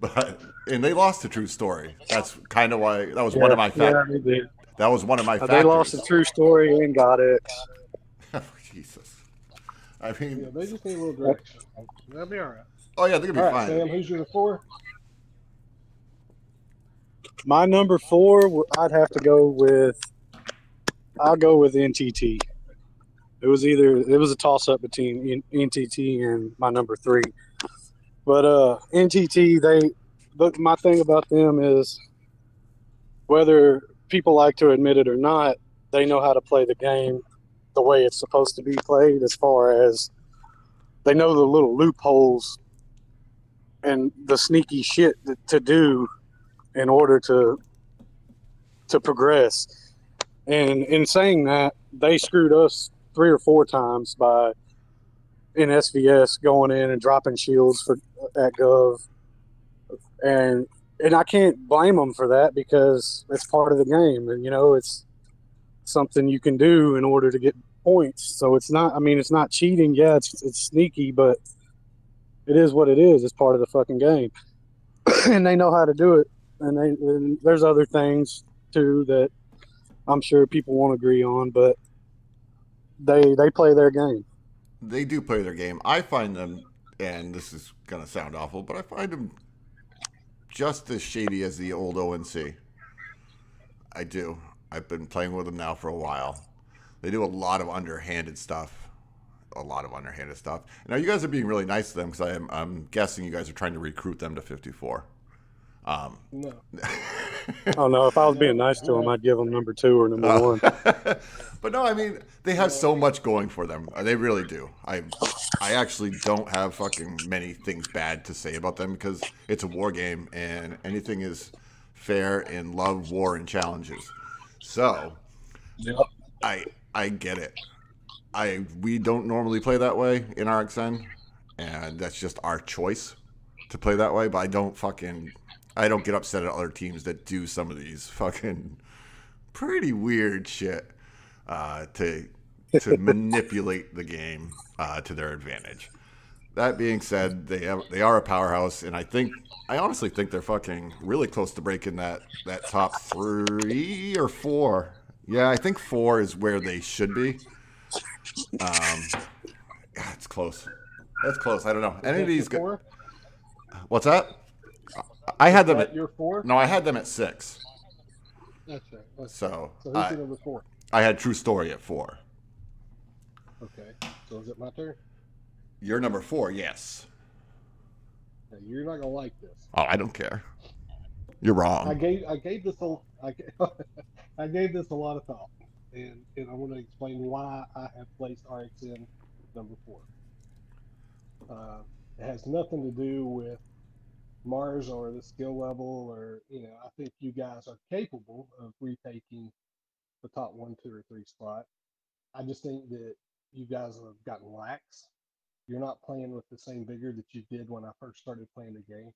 But, and they lost to True Story. That's kind of why, that was one of my yeah, they did. That was one of my Uh. They lost a true story and got it. Jesus. I Yeah, mean, they just need a little direction. They'll be all right. oh yeah, they're gonna All be right, fine. Sam, who's your four? My number four, I'd have to go with. I'll go with NTT. It was either it was a toss up between NTT and my number three, but uh, NTT they. But my thing about them is, whether people like to admit it or not, they know how to play the game the way it's supposed to be played. As far as they know the little loopholes and the sneaky shit to do in order to to progress. And in saying that, they screwed us three or four times by in SVS going in and dropping shields for at Gov, and and I can't blame them for that because it's part of the game, and you know it's something you can do in order to get points. So it's not. I mean, it's not cheating. Yeah, it's it's sneaky, but it is what it is. It's part of the fucking game, and they know how to do it and, they, and there's other things too that I'm sure people won't agree on, but they they play their game. They do play their game. I find them, and this is gonna sound awful, but I find them just as shady as the old ONC. I do. I've been playing with them now for a while. They do a lot of underhanded stuff. A lot of underhanded stuff. Now you guys are being really nice to them because I'm, I'm guessing you guys are trying to recruit them to 54. Um, No. Oh no, if I was being nice to them, I'd give them number two or number one. but no, I mean they have so much going for them. Uh, They really do. I I actually don't have fucking many things bad to say about them because it's a war game and anything is fair in love, war, and challenges. So I I get it. I we don't normally play that way in RXN, and that's just our choice to play that way. But I don't fucking I don't get upset at other teams that do some of these fucking pretty weird shit uh, to to manipulate the game uh, to their advantage. That being said, they have, they are a powerhouse, and I think I honestly think they're fucking really close to breaking that that top three or four. Yeah, I think four is where they should be. Um, yeah, it's close. That's close. I don't know. Any of these? Go- What's that? I had them at your four? no. I had them at six. That's right. That's So so who's I, your number four? I had True Story at four. Okay. So is it my turn? You're number four, yes. Now, you're not gonna like this. Oh, I don't care. You're wrong. I gave I gave this a I, ga- I gave this a lot of thought, and and I want to explain why I have placed RXN number four. Uh, it has nothing to do with Mars or the skill level, or you know, I think you guys are capable of retaking the top one, two, or three spot. I just think that you guys have gotten lax. You're not playing with the same vigor that you did when I first started playing the game.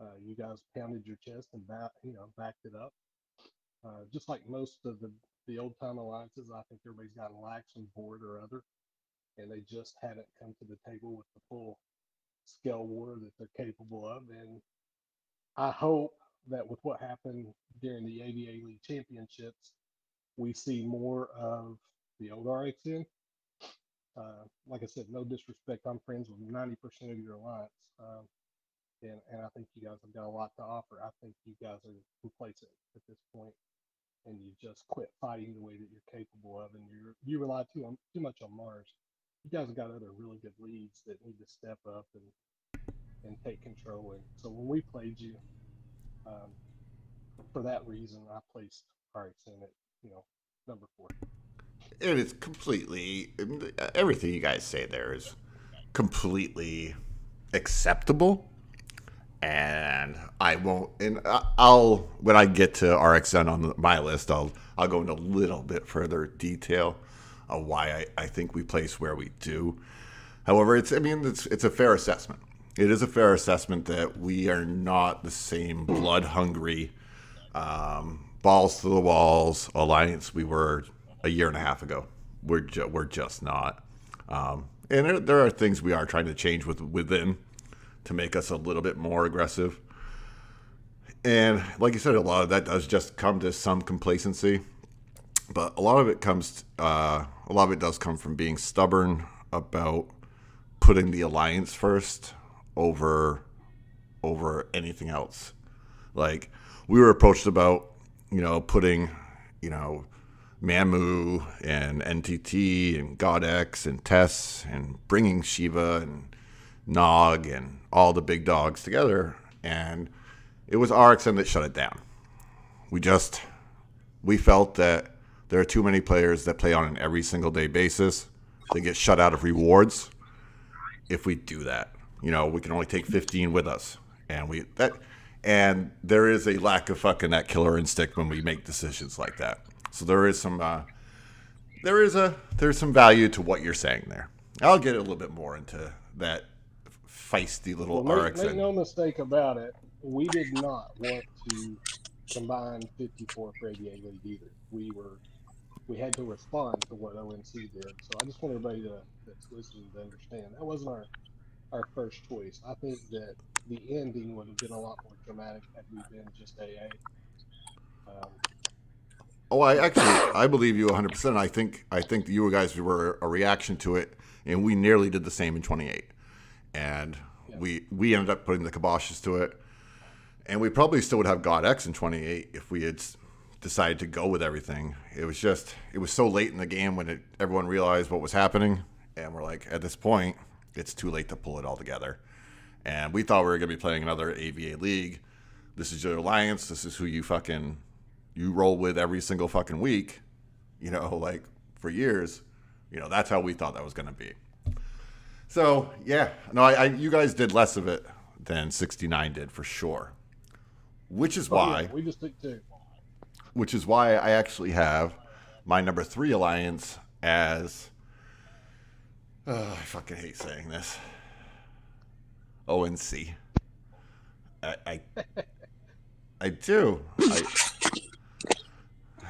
Uh, you guys pounded your chest and back, you know, backed it up. Uh, just like most of the the old time alliances, I think everybody's gotten lax on board or other, and they just haven't come to the table with the full scale war that they're capable of. And I hope that with what happened during the AVA League Championships, we see more of the old RXN. Uh, like I said, no disrespect. I'm friends with 90% of your alliance. Um, and, and I think you guys have got a lot to offer. I think you guys are complacent at this point, and you just quit fighting the way that you're capable of, and you you rely too on too much on Mars. You guys got other really good leads that need to step up and and take control. And so when we played you, um, for that reason, I placed RXN at you know number four. And it is completely everything you guys say there is completely acceptable and I won't and I'll when I get to RXN on my list I'll I'll go into a little bit further detail why I, I think we place where we do however it's I mean it's it's a fair assessment it is a fair assessment that we are not the same blood hungry um, balls to the walls alliance we were a year and a half ago. We're ju- we're just not. Um, and there, there are things we are trying to change with within to make us a little bit more aggressive. And like you said, a lot of that does just come to some complacency, but a lot of it comes. Uh, a lot of it does come from being stubborn about putting the alliance first over over anything else. Like we were approached about, you know, putting, you know, Mamu and NTT and GodX and Tess and bringing Shiva and Nog and all the big dogs together. And it was RXN that shut it down. We just, we felt that there are too many players that play on an every single day basis. They get shut out of rewards if we do that. You know, we can only take 15 with us. And we, that, and there is a lack of fucking that killer instinct when we make decisions like that. So there is some uh, there is a there's some value to what you're saying there. I'll get a little bit more into that feisty little well, RX. Make, make no mistake about it. We did not want to combine 54 for AVA League either. We were we had to respond to what ONC did. So I just want everybody to, that's listening to understand that wasn't our our first choice. I think that the ending would have been a lot more dramatic had we been just AA. Um, Oh, I actually I believe you 100. percent I think I think you guys were a reaction to it, and we nearly did the same in 28, and Yeah. we we ended up putting the kiboshes to it, and we probably still would have God X in 28 if we had decided to go with everything. It was just it was so late in the game when it, everyone realized what was happening, and we're like, at this point, it's too late to pull it all together, and we thought we were gonna be playing another AVA league. This is your alliance. This is who you fucking you roll with every single fucking week, you know, like for years, you know, that's how we thought that was going to be. So yeah, no, I, I, you guys did less of it than 69 did for sure, which is oh, yeah, why, we just stick to which is why I actually have my number three alliance as, oh, I fucking hate saying this, ONC. I, I, I do. I,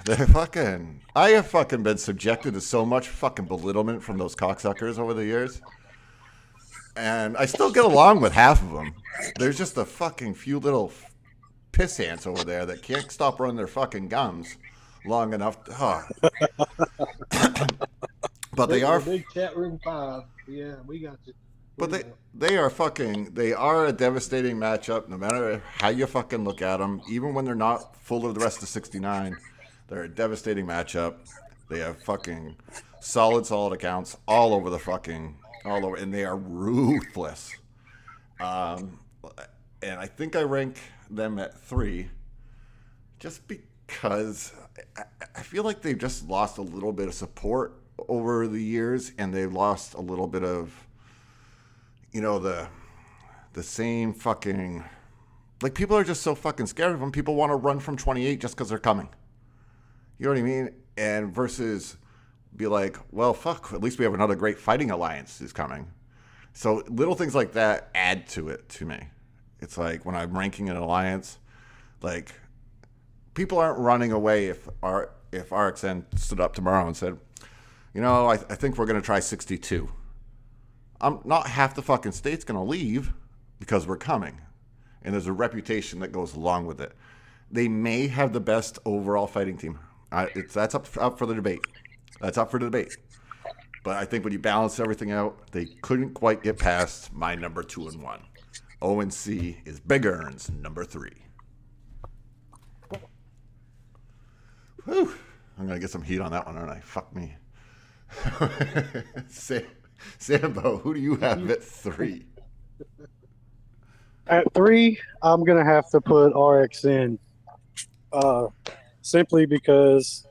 they fucking. I have fucking been subjected to so much fucking belittlement from those cocksuckers over the years, and I still get along with half of them. There's just a fucking few little piss ants over there that can't stop running their fucking gums long enough. To, huh. but they are big chat room five. Yeah, we got you. But they they are fucking they are a devastating matchup no matter how you fucking look at them. Even when they're not full of the rest of 69, they're a devastating matchup. They have fucking solid solid accounts all over the fucking all over and they are ruthless. Um and I think I rank them at 3 just because I, feel like they've just lost a little bit of support over the years and they've lost a little bit of you know the the same fucking like people are just so fucking scared of them. People want to run from 28 just because they're coming. You know what I mean? And versus be like, well, fuck, at least we have another great fighting alliance is coming. So little things like that add to it to me. It's like when I'm ranking an alliance, like people aren't running away if our if RXN stood up tomorrow and said, you know, I, I think we're gonna try 62. I'm not half the fucking state's gonna leave because we're coming, and there's a reputation that goes along with it. They may have the best overall fighting team. I, it's that's up up for the debate. That's up for the debate. But I think when you balance everything out, they couldn't quite get past my number two and one. ONC is Big Ern's number three. Whew. I'm gonna get some heat on that one, aren't I? Fuck me. Sam, Sambo, who do you have at three? At three, I'm gonna have to put RXN, uh, simply because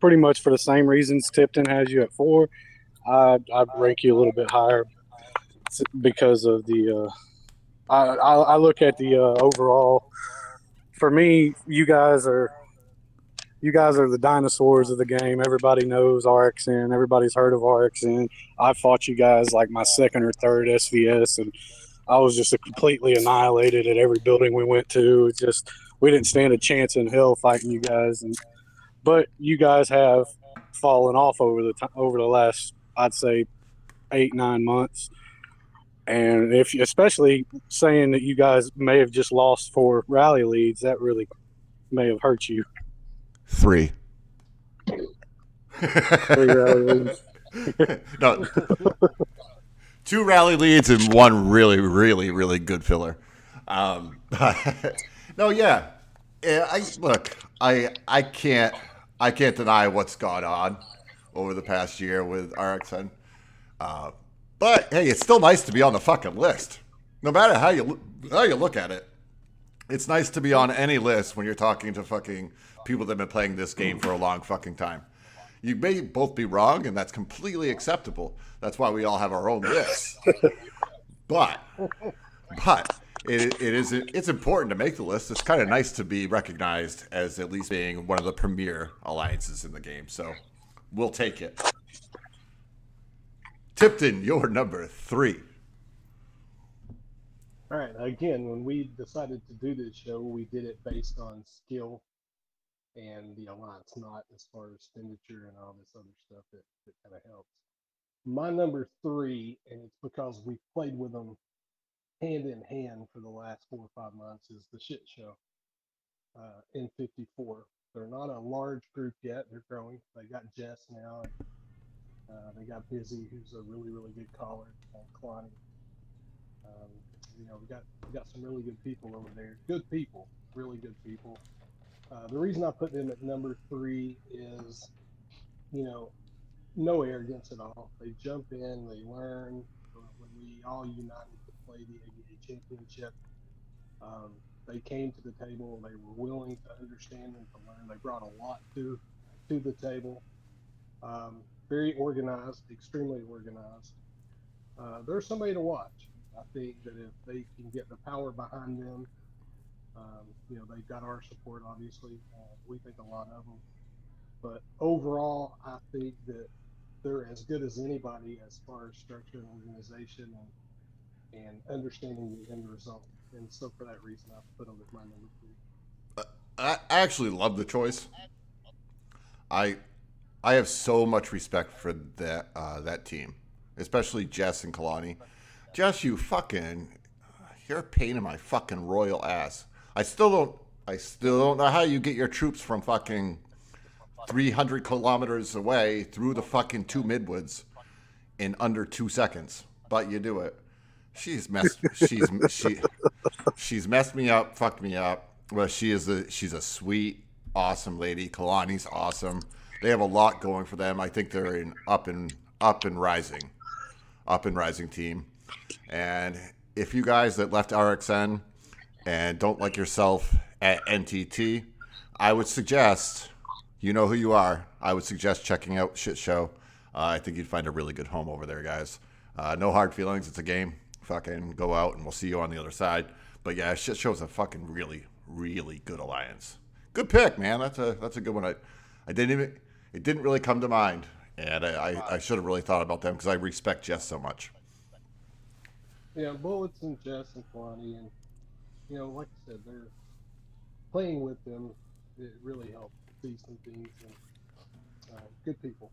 pretty much for the same reasons Tipton has you at four. I I'd rank you a little bit higher because of the. Uh, I, I I look at the uh, overall. For me, you guys are. You guys are the dinosaurs of the game. Everybody knows RXN. Everybody's heard of RXN. I fought you guys like my second or third SVS, and I was just completely annihilated at every building we went to. Just we didn't stand a chance in hell fighting you guys, and but you guys have fallen off over the over the last I'd say eight nine months, and if especially saying that you guys may have just lost four rally leads, that really may have hurt you. Three. Three rally leads. no. Two rally leads and one really, really, really good filler. Um, no, yeah. Yeah, I look. I I can't I can't deny what's gone on over the past year with RXN. Uh, but hey, it's still nice to be on the fucking list, no matter how you how you look at it. It's nice to be on any list when you're talking to fucking people that have been playing this game for a long fucking time. You may both be wrong, and that's completely acceptable. That's why we all have our own lists. but, but it, it is it's important to make the list. It's kind of nice to be recognized as at least being one of the premier alliances in the game. So, we'll take it. Tipton, you're number three. All right. Again, when we decided to do this show, we did it based on skill and the alliance, not as far as expenditure and all this other stuff that, that kind of helps. My number three, and it's because we played with them hand in hand for the last four or five months, is the shit show uh, in 54. They're not a large group yet. They're growing. They got Jess now. Uh, they got Busy, who's a really, really good caller, and Kalani. Um, you know, we got we got some really good people over there. Good people, really good people. Uh, the reason I put them at number three is, you know, no arrogance at all. They jump in, they learn. Uh, When we all united to play the AVA championship, um, they came to the table. They were willing to understand and to learn. They brought a lot to to the table. Um, very organized, extremely organized. Uh, they're somebody to watch. I think that if they can get the power behind them, um, you know, they've got our support, obviously. Uh, we think a lot of them. But overall, I think that they're as good as anybody as far as structure and organization and, and understanding the end result. And so for that reason, I put them as my number three. I I actually love the choice. I I have so much respect for that uh, that team, especially Jess and Kalani. Jess, you fucking, you're a pain in my fucking royal ass. I still don't. I still don't know how you get your troops from fucking 300 kilometers away through the fucking two midwoods in under two seconds, but you do it. She's messed. She's she. She's messed me up. Fucked me up. Well, she is a. She's a sweet, awesome lady. Kalani's awesome. They have a lot going for them. I think they're in up and up and rising, up and rising team. And if you guys that left RXN and don't like yourself at NTT, I would suggest you know who you are. I would suggest checking out Shit Show. Uh, I think you'd find a really good home over there, guys. Uh, no hard feelings. It's a game. Fucking go out and we'll see you on the other side. But yeah, Shit Show's a fucking really, really good alliance. Good pick, man. That's a that's a good one. I, I didn't even it didn't really come to mind, and I I, should have really thought about them because I respect Jess so much. Yeah, Bullets and Jess and Kalani, and you know, like I said, they're playing with them. It really helped see some things and uh, good people.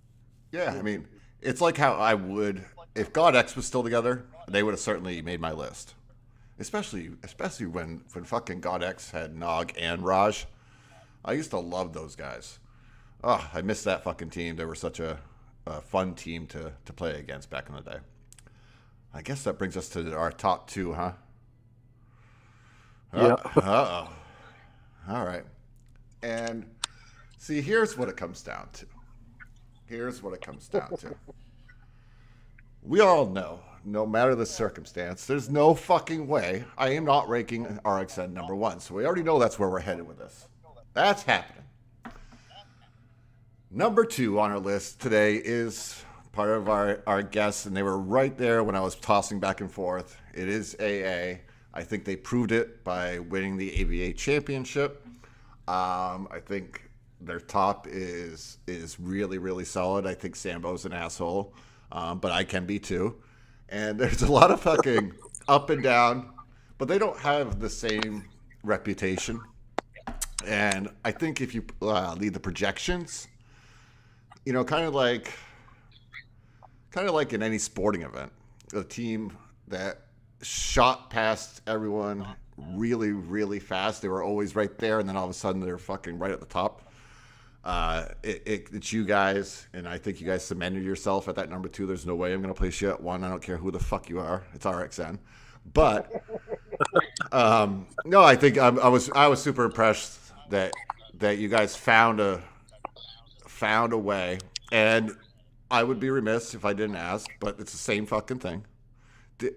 Yeah, I mean, it's like how I would if God X was still together, they would have certainly made my list. Especially especially when when fucking God X had Nog and Raj. I used to love those guys. Oh, I miss that fucking team. They were such a, a fun team to, to play against back in the day. I guess that brings us to our top two, huh? Yeah. Uh oh. All right. And see, here's what it comes down to. Here's what it comes down to. We all know, no matter the circumstance, there's no fucking way I am not ranking RXN number one. So we already know that's where we're headed with this. That's happening. Number two on our list today is part of our, our guests, and they were right there when I was tossing back and forth. It is AA. I think they proved it by winning the AVA championship. Um, I think their top is is really really solid. I think Sambo's an asshole, um, but I can be too. And there's a lot of fucking up and down, but they don't have the same reputation. And I think if you uh, lead the projections, you know, kind of like, kind of like in any sporting event, a team that shot past everyone really, really fast. They were always right there, and then all of a sudden they're fucking right at the top. Uh, it, it, it's you guys, and I think you guys cemented yourself at that number two. There's no way I'm going to place you at one. I don't care who the fuck you are. It's RXN, but um, no, I think I, I was I was super impressed that that you guys found a found a way, and I would be remiss if I didn't ask, but it's the same fucking thing. Did,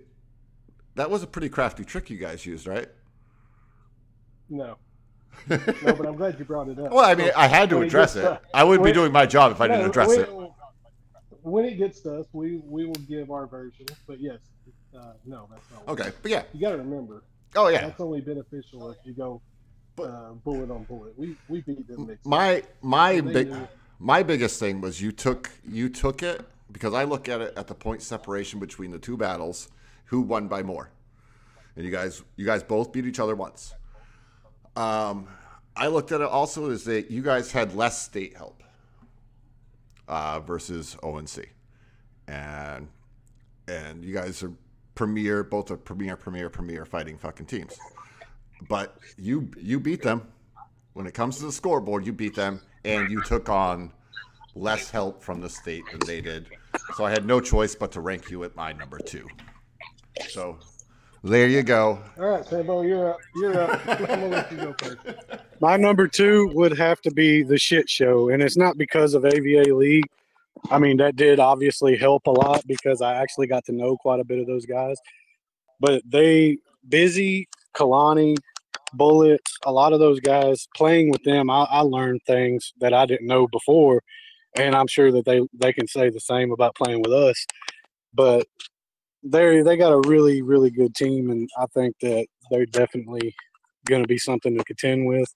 that was a pretty crafty trick you guys used, right? No. no, but I'm glad you brought it up. Well, I mean, I had to when address it. to- I wouldn't be doing my job if I didn't No, address when, it. When it gets to us, we we will give our version. But yes, uh, no, that's not. Okay, but yeah. You got to remember, Oh yeah. that's only beneficial if you go But- uh, bullet on bullet. We we beat them. My my big knew. My biggest thing was you took you took it because I look at it at the point separation between the two battles, who won by more, and you guys you guys both beat each other once. Um, I looked at it also as that you guys had less state help uh, versus ONC, and and you guys are premier both are premier premier premier fighting fucking teams, but you you beat them. When it comes to the scoreboard, you beat them, and you took on less help from the state than they did. So I had no choice but to rank you at my number two. So there you go. All right, Sambo, you're up. You're up. I'm gonna let you go first. My number two would have to be the shit show, and it's not because of AVA League. I mean, that did obviously help a lot because I actually got to know quite a bit of those guys. But they, Busy, Kalani, Bullet, a lot of those guys playing with them, I, I learned things that I didn't know before, and I'm sure that they they can say the same about playing with us. But they they got a really really good team, and I think that they're definitely going to be something to contend with.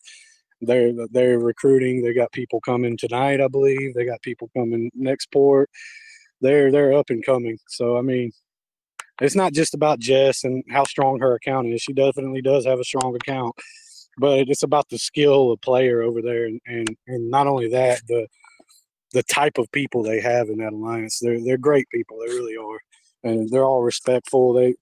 They're they're recruiting. They got people coming tonight, I believe. They got people coming next port. They're they're up and coming. So I mean, it's not just about Jess and how strong her account is. She definitely does have a strong account, but it's about the skill of player over there, and and, and not only that, the the type of people they have in that alliance. They're they're great people. They really are, and they're all respectful. They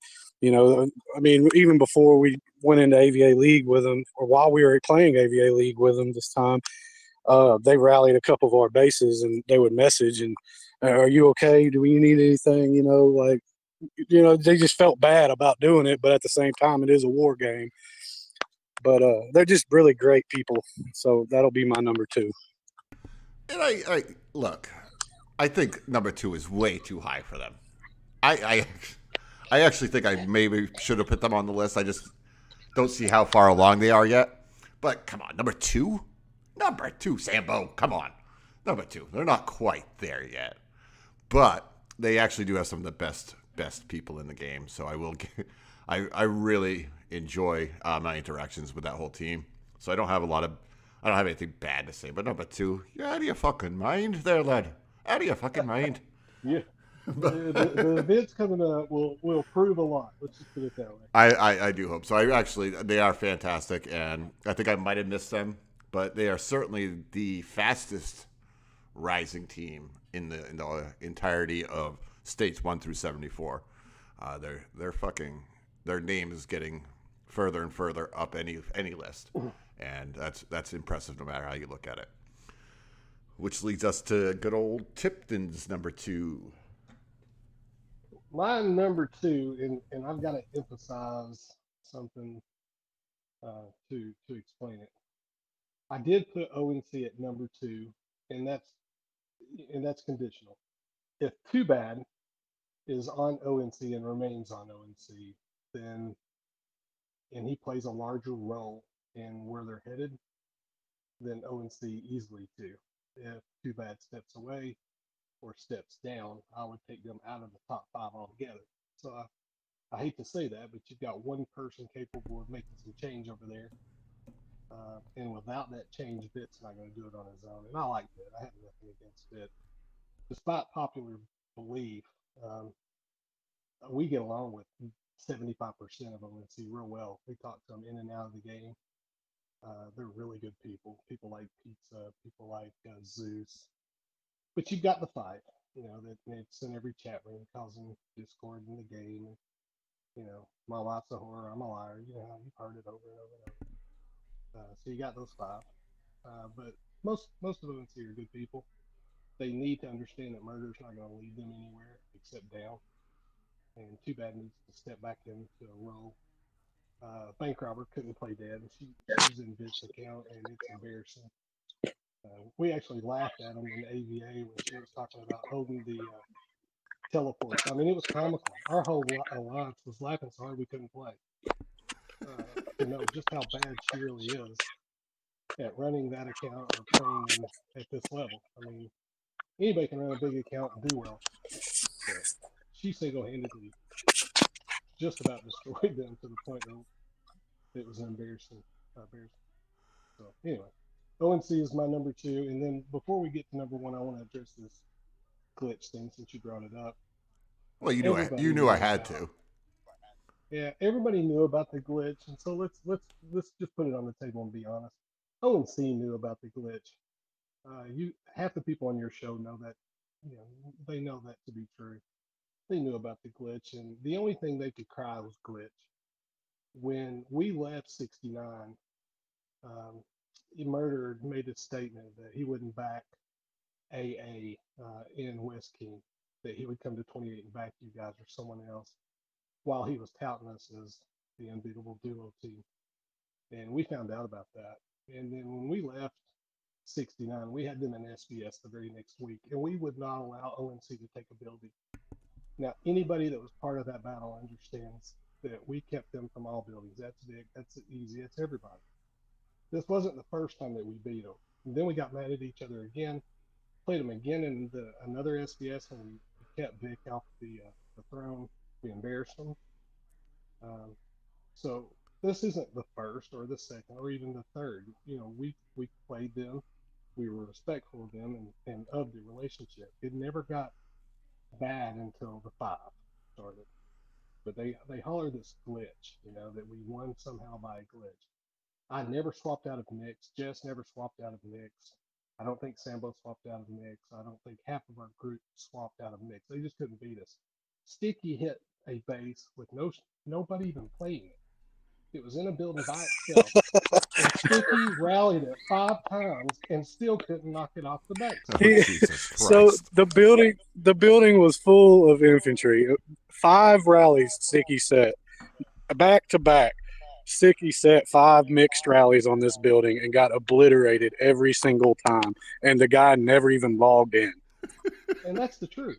you know, I mean, even before we went into AVA League with them, or while we were playing AVA League with them this time, uh, they rallied a couple of our bases and they would message and, "Are you okay? Do we need anything?" You know, like, you know, they just felt bad about doing it, but at the same time, it is a war game. But uh, they're just really great people, so that'll be my number two. And I, I look, I think number two is way too high for them. I, I, I actually think I maybe should have put them on the list. I just don't see how far along they are yet. But come on, number two, number two, Sambo, come on, number two. They're not quite there yet, but they actually do have some of the best best people in the game. So I will, get, I I really enjoy uh, my interactions with that whole team. So I don't have a lot of, I don't have anything bad to say. But number two, you're out of your fucking mind, there, lad. Out of your fucking mind. Yeah. the, the, the events coming up will will prove a lot. Let's just put it that way. I, I, I do hope so. I actually, they are fantastic, and I think I might have missed them, but they are certainly the fastest rising team in the in the entirety of states one through seventy four. Uh, they're they're fucking their name is getting further and further up any any list, and that's that's impressive no matter how you look at it. Which leads us to good old Tipton's number two. My number two, and, and I've got to emphasize something uh, to to explain it. I did put ONC at number two, and that's and that's conditional. If Too Bad is on ONC and remains on ONC, then and he plays a larger role in where they're headed, then ONC easily too. if Too Bad steps away or steps down, I would take them out of the top five altogether. So I, I hate to say that, but you've got one person capable of making some change over there. Uh, and without that change, Bit's not going to do it on his own. And I like Bit. I have nothing against Bit. Despite popular belief, um, we get along with 75% of see real well. We talk to them in and out of the game. Uh, they're really good people. People like pizza, people like uh, Zeus. But you've got the five, you know, that it's in every chat room causing discord in the game. You know, my life's a horror, I'm a liar. You know, you've heard it over and over and over. Uh, so you got those five. Uh, but most most of them are good people. They need to understand that murder's not going to lead them anywhere except down. And too bad needs to step back into a role uh, bank robber couldn't play dead. She she's in Vince's account, and it's embarrassing. Uh, we actually laughed at him in AVA when she was talking about holding the uh, teleport. I mean, it was comical. Our whole li- alliance was laughing so hard we couldn't play. Uh, to know just how bad she really is at running that account or playing at this level. I mean, anybody can run a big account and do well. But she single-handedly just about destroyed them to the point that it was embarrassing. embarrassing. So anyway, ONC is my number two, and then before we get to number one, I want to address this glitch thing since you brought it up. Well, you knew I, you knew I had about to. Yeah, everybody knew about the glitch, and so let's let's let's just put it on the table and be honest. ONC knew about the glitch. Uh, you half the people on your show know that, you know, they know that to be true. They knew about the glitch, and the only thing they could cry was glitch. When we left 69, um, murdered made a statement that he wouldn't back AA uh, in West King, that he would come to 28 and back you guys or someone else while he was touting us as the unbeatable duo team. And we found out about that. And then when we left 69, we had them in SVS the very next week, and we would not allow ONC to take a building. Now, anybody that was part of that battle understands that we kept them from all buildings. That's big. That's easy. It's everybody. This wasn't the first time that we beat them. And then we got mad at each other again, played them again in the another SVS, and we kept Vic off the uh, the throne. We embarrassed them. Um, so this isn't the first or the second or even the third. You know, we we played them. We were respectful of them and, and of the relationship. It never got bad until the five started. But they they holler this glitch, you know, that we won somehow by a glitch. I never swapped out of Knicks. Jess never swapped out of Knicks. I don't think Sambo swapped out of Knicks. I don't think half of our group swapped out of Knicks. They just couldn't beat us. Sticky hit a base with no nobody even playing it. It was in a building by itself. and Sticky rallied it five times and still couldn't knock it off the base. Oh, He- Jesus Christ. So the building, the building was full of infantry. Five rallies, Sticky set back to back. Sticky set five mixed rallies on this building and got obliterated every single time. And the guy never even logged in. and that's the truth.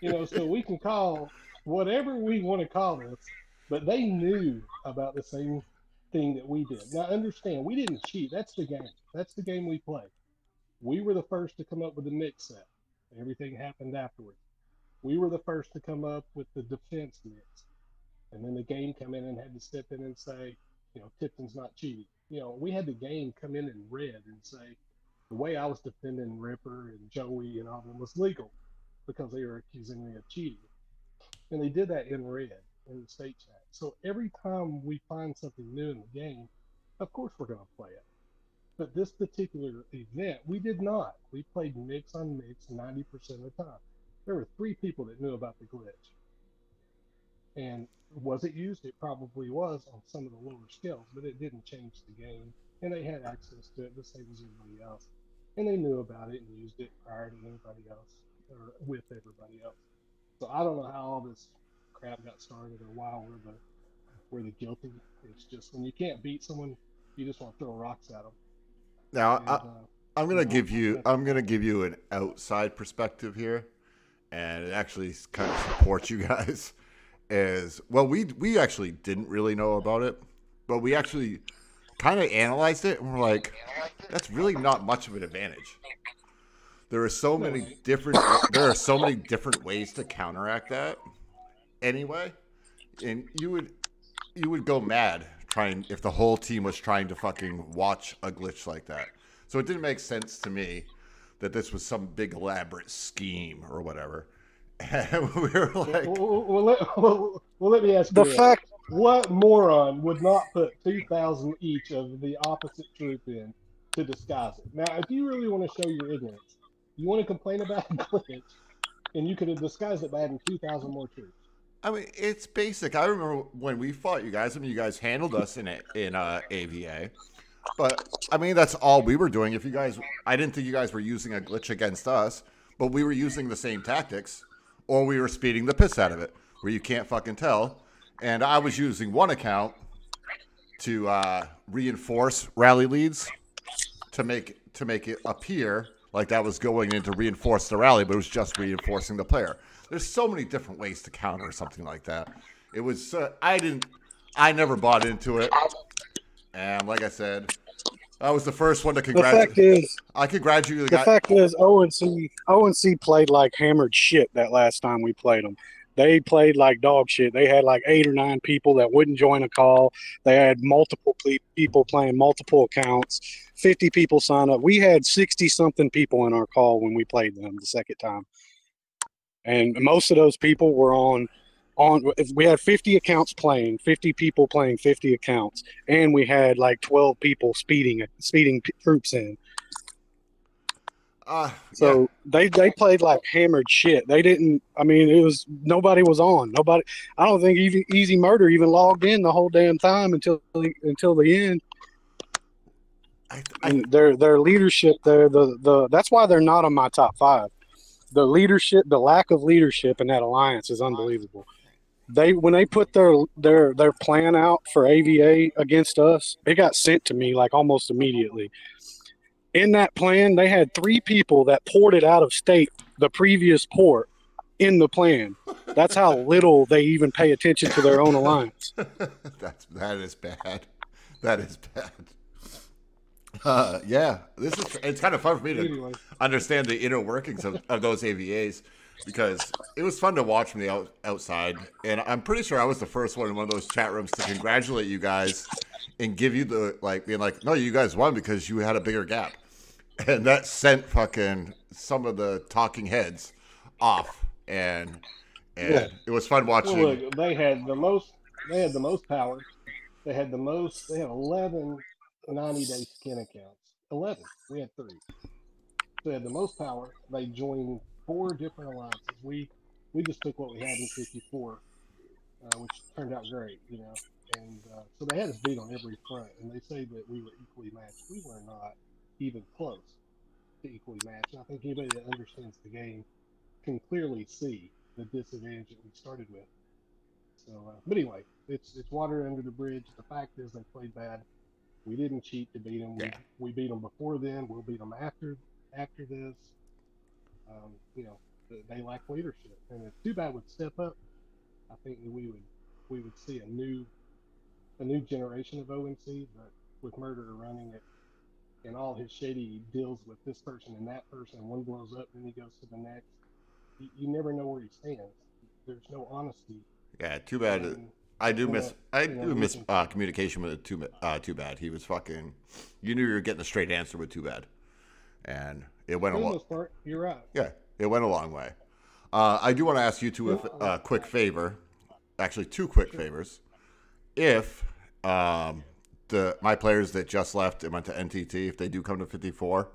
You know, so we can call whatever we want to call this, but they knew about the same thing that we did. Now, understand, we didn't cheat. That's the game. That's the game we play. We were the first to come up with the mix set. Everything happened afterwards. We were the first to come up with the defense mix. And then the game come in and had to step in and say, you know, Tipton's not cheating. You know, we had the game come in and red and say, the way I was defending Ripper and Joey and all of them was legal because they were accusing me of cheating. And they did that in red in the state chat. So every time we find something new in the game, of course we're going to play it. But this particular event, we did not. We played mix on mix 90% of the time. There were three people that knew about the glitch. And was it used? It probably was on some of the lower scales, but it didn't change the game. And they had access to it the same as everybody else. And they knew about it and used it prior to anybody else or with everybody else. So I don't know how all this crap got started or why we're the we're the guilty. It's just when you can't beat someone, you just want to throw rocks at them. now, And, I, uh, I'm gonna Yeah, give you I'm gonna give you an outside perspective here, and it actually kind of supports you guys. Is well, we we actually didn't really know about it, but we actually kind of analyzed it, and we're like, that's really not much of an advantage. there are so many different there are so many different ways to counteract that anyway and you would you would go mad trying if the whole team was trying to fucking watch a glitch like that so it didn't make sense to me that this was some big elaborate scheme or whatever and we were like Well, well, well, let, well, well, let me ask The you this. fact What moron would not put 2,000 each of the opposite troop in to disguise it? Now, if you really want to show your ignorance, you want to complain about a glitch, and you could have disguised it by adding 2,000 more troops. I mean, it's basic. I remember when we fought you guys. I mean, you guys handled us in a, in uh, AVA, but I mean that's all we were doing. If you guys, I didn't think you guys were using a glitch against us, but we were using the same tactics, or we were speeding the piss out of it, where you can't fucking tell. And I was using one account to uh, reinforce rally leads to make to make it appear like that was going in to reinforce the rally, but it was just reinforcing the player. There's so many different ways to counter something like that. It was uh, I didn't I never bought into it, and like I said, I was the first one to congratulate. the fact is I congratulate the the guy. fact is ONC ONC played like hammered shit that last time we played them. They played like dog shit. They had like eight or nine people that wouldn't join a call. They had multiple ple- people playing multiple accounts. Fifty people sign up. We had sixty something people in our call when we played them the second time, and most of those people were on. On we had fifty accounts playing, fifty people playing fifty accounts, and we had like twelve people speeding speeding troops in. Uh, So they they played like hammered shit. They didn't. I mean, it was nobody was on. Nobody. I don't think even Easy Murder even logged in the whole damn time until until the end. I, I, And their their leadership there, the the that's why they're not on my top five. The leadership, the lack of leadership in that alliance is unbelievable. They when they put their their their plan out for AVA against us, it got sent to me like almost immediately. In that plan, they had three people that ported out of state the previous port in the plan. That's how little they even pay attention to their own alliance. That's that is bad. That is bad. Uh, yeah, this is. It's kind of fun for me to Anyway. understand the inner workings of, of those AVAs because it was fun to watch from the out, outside, and I'm pretty sure I was the first one in one of those chat rooms to congratulate you guys and give you the like being like, no, you guys won because you had a bigger gap, and that sent fucking some of the talking heads off, and and Yeah. it was fun watching. Well, look, they had the most. They had the most power. They had the most. They had 11 90 day skin accounts. 11. We had three. They had the most power. They joined four different alliances. We we just took what we had in 54, uh, which turned out great, you know. And uh, so they had us beat on every front. And they say that we were equally matched. We were not even close to equally matched. And I think anybody that understands the game can clearly see the disadvantage that we started with. So, uh, but anyway, it's it's water under the bridge. The fact is, they played bad. We didn't cheat to beat them. Yeah. We, we beat them before then. We'll beat them after after this. Um, you know, they lack leadership, and if Too Bad would step up, I think that we would we would see a new a new generation of ONC. But with Murderer running it and all his shady deals with this person and that person, one blows up, then he goes to the next. You, you never know where he stands. There's no honesty. yeah, too bad. in- I do miss I do miss uh, communication with too uh, too bad. He was fucking. You knew you were getting a straight answer with too bad, and it went For a long. part, you're right. Yeah, it went a long way. Uh, I do want to ask you two a, a quick favor, actually two quick favors. If um, the my players that just left and went to NTT, if they do come to 54,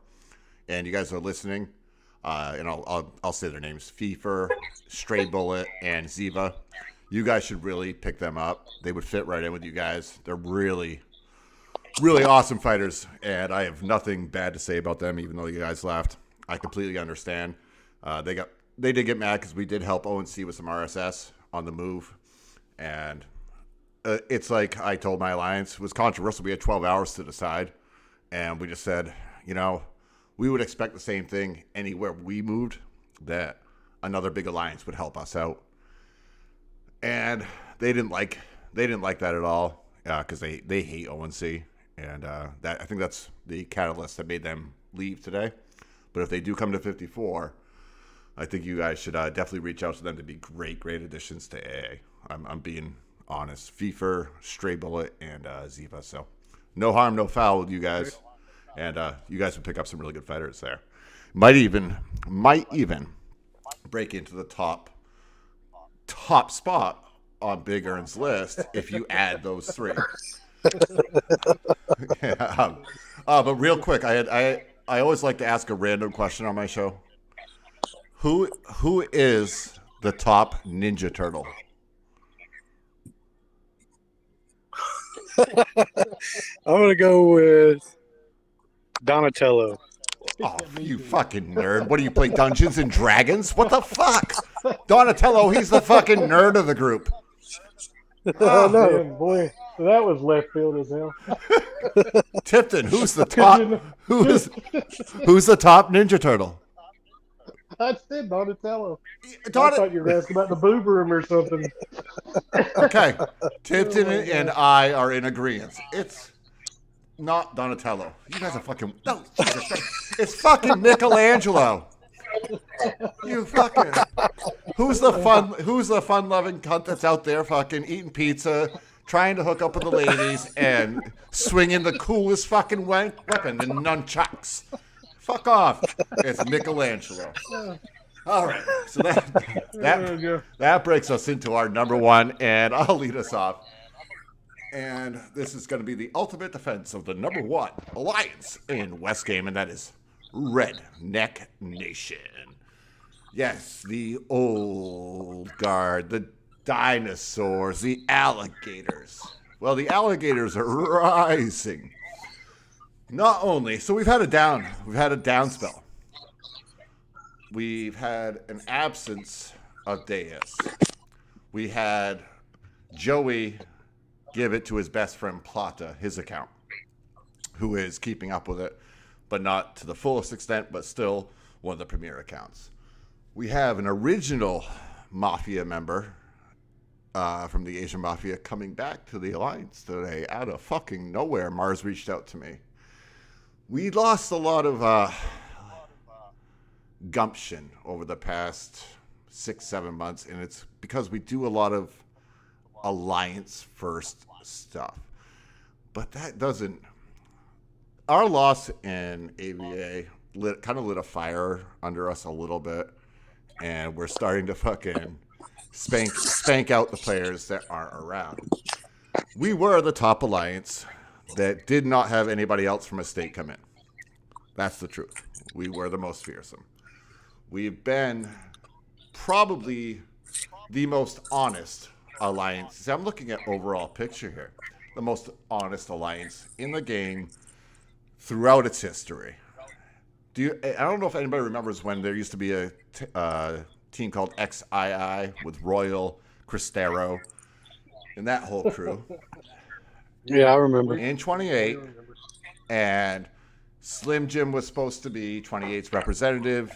and you guys are listening, uh, and I'll, I'll I'll say their names: Fefer, Stray Bullet, and Ziva. You guys should really pick them up. They would fit right in with you guys. They're really, really awesome fighters, and I have nothing bad to say about them. Even though you guys left, I completely understand. Uh, they got they did get mad because we did help ONC with some RSS on the move, and uh, it's like I told my alliance it was controversial. We had 12 hours to decide, and we just said, you know, we would expect the same thing anywhere we moved that another big alliance would help us out, and they didn't like they didn't like that at all because they they hate ONC, and uh, that I think that's the catalyst that made them leave today. But if they do come to 54, I think you guys should uh, definitely reach out to them to be great, great additions to AA. I'm, I'm being honest. FIFA, Stray Bullet, and uh, Ziva. So no harm, no foul with you guys. And uh, you guys would pick up some really good fighters there. Might even, might even break into the top, top spot on Big Ern's list if you add those three. yeah, um, uh, but real quick, I had I I always like to ask a random question on my show. Who who is the top Ninja Turtle? I'm gonna go with Donatello. Oh, you fucking nerd! What do you play Dungeons and Dragons? What the fuck? Donatello, he's the fucking nerd of the group. Oh no! Man, boy, that was left field as hell. Tipton, who's the top? Who's who's the top Ninja Turtle? I said Donatello. I Don- thought you were asking about the boob room or something. Okay, Tipton oh, and I are in agreement. It's not Donatello. You guys are fucking no. It's fucking Michelangelo. You fucking. Who's the fun? Who's the fun-loving cunt that's out there fucking eating pizza, trying to hook up with the ladies, and swinging the coolest fucking we- weapon, the nunchucks? Fuck off. It's Michelangelo. All right, so that that that breaks us into our number one, and I'll lead us off. And this is going to be the ultimate defense of the number one alliance in West Game, and that is Redneck Nation. Yes, the old guard, the dinosaurs, the alligators. Well, the alligators are rising. Not only, so we've had a down, we've had a down spell. We've had an absence of Deus. We had Joey give it to his best friend Plata, his account, who is keeping up with it, but not to the fullest extent, but still one of the premier accounts. We have an original Mafia member uh, from the Asian Mafia coming back to the Alliance today out of fucking nowhere. Mars reached out to me. We lost a lot of uh, gumption over the past six, seven months, and it's because we do a lot of alliance first stuff. But that doesn't. Our loss in AVA lit, kind of lit a fire under us a little bit, and we're starting to fucking spank spank out the players that aren't around. We were the top alliance that did not have anybody else from a state come in. That's the truth. We were the most fearsome. We've been probably the most honest alliance. See, I'm looking at overall picture here. The most honest alliance in the game throughout its history. Do you? I don't know if anybody remembers when there used to be a t- uh, team called XII with Royal, Cristero, and that whole crew Yeah, I remember. in 28, and Slim Jim was supposed to be 28's representative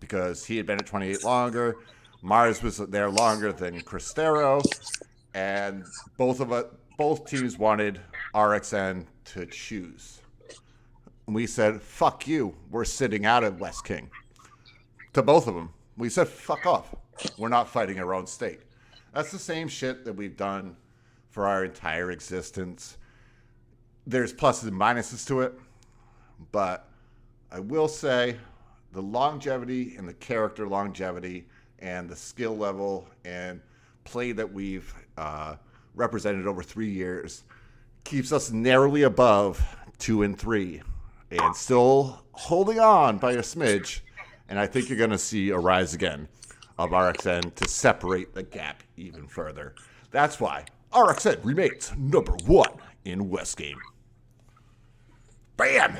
because he had been at 28 longer. Mars was there longer than Cristero, and both of us, both teams wanted RXN to choose. And we said, "Fuck you, we're sitting out of West King." To both of them, we said, "Fuck off, we're not fighting our own state." That's the same shit that we've done for our entire existence there's pluses and minuses to it, but I will say the longevity and the character longevity and the skill level and play that we've uh, represented over three years keeps us narrowly above two and three and still holding on by a smidge. And I think you're going to see a rise again of RXN to separate the gap even further. That's why RXN remains number one in West Game. Bam!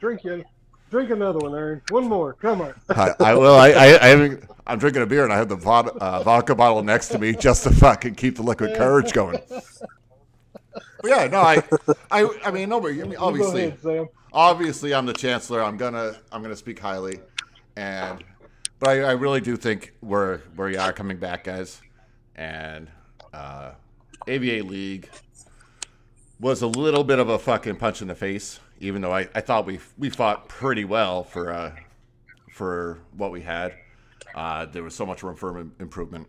Drink it. Drink another one, Aaron. One more. Come on. I, I will. I, I, I I'm drinking a beer and I have the vod, uh, vodka bottle next to me just to fucking keep the liquid courage going. But yeah, no, I, I, I mean, nobody. I mean, obviously, ahead, obviously, I'm the chancellor. I'm gonna, I'm gonna speak highly, and, but I, I really do think we're, we are coming back, guys, and uh, AVA League was a little bit of a fucking punch in the face, even though I, I thought we we fought pretty well for uh, for what we had. Uh, there was so much room for improvement,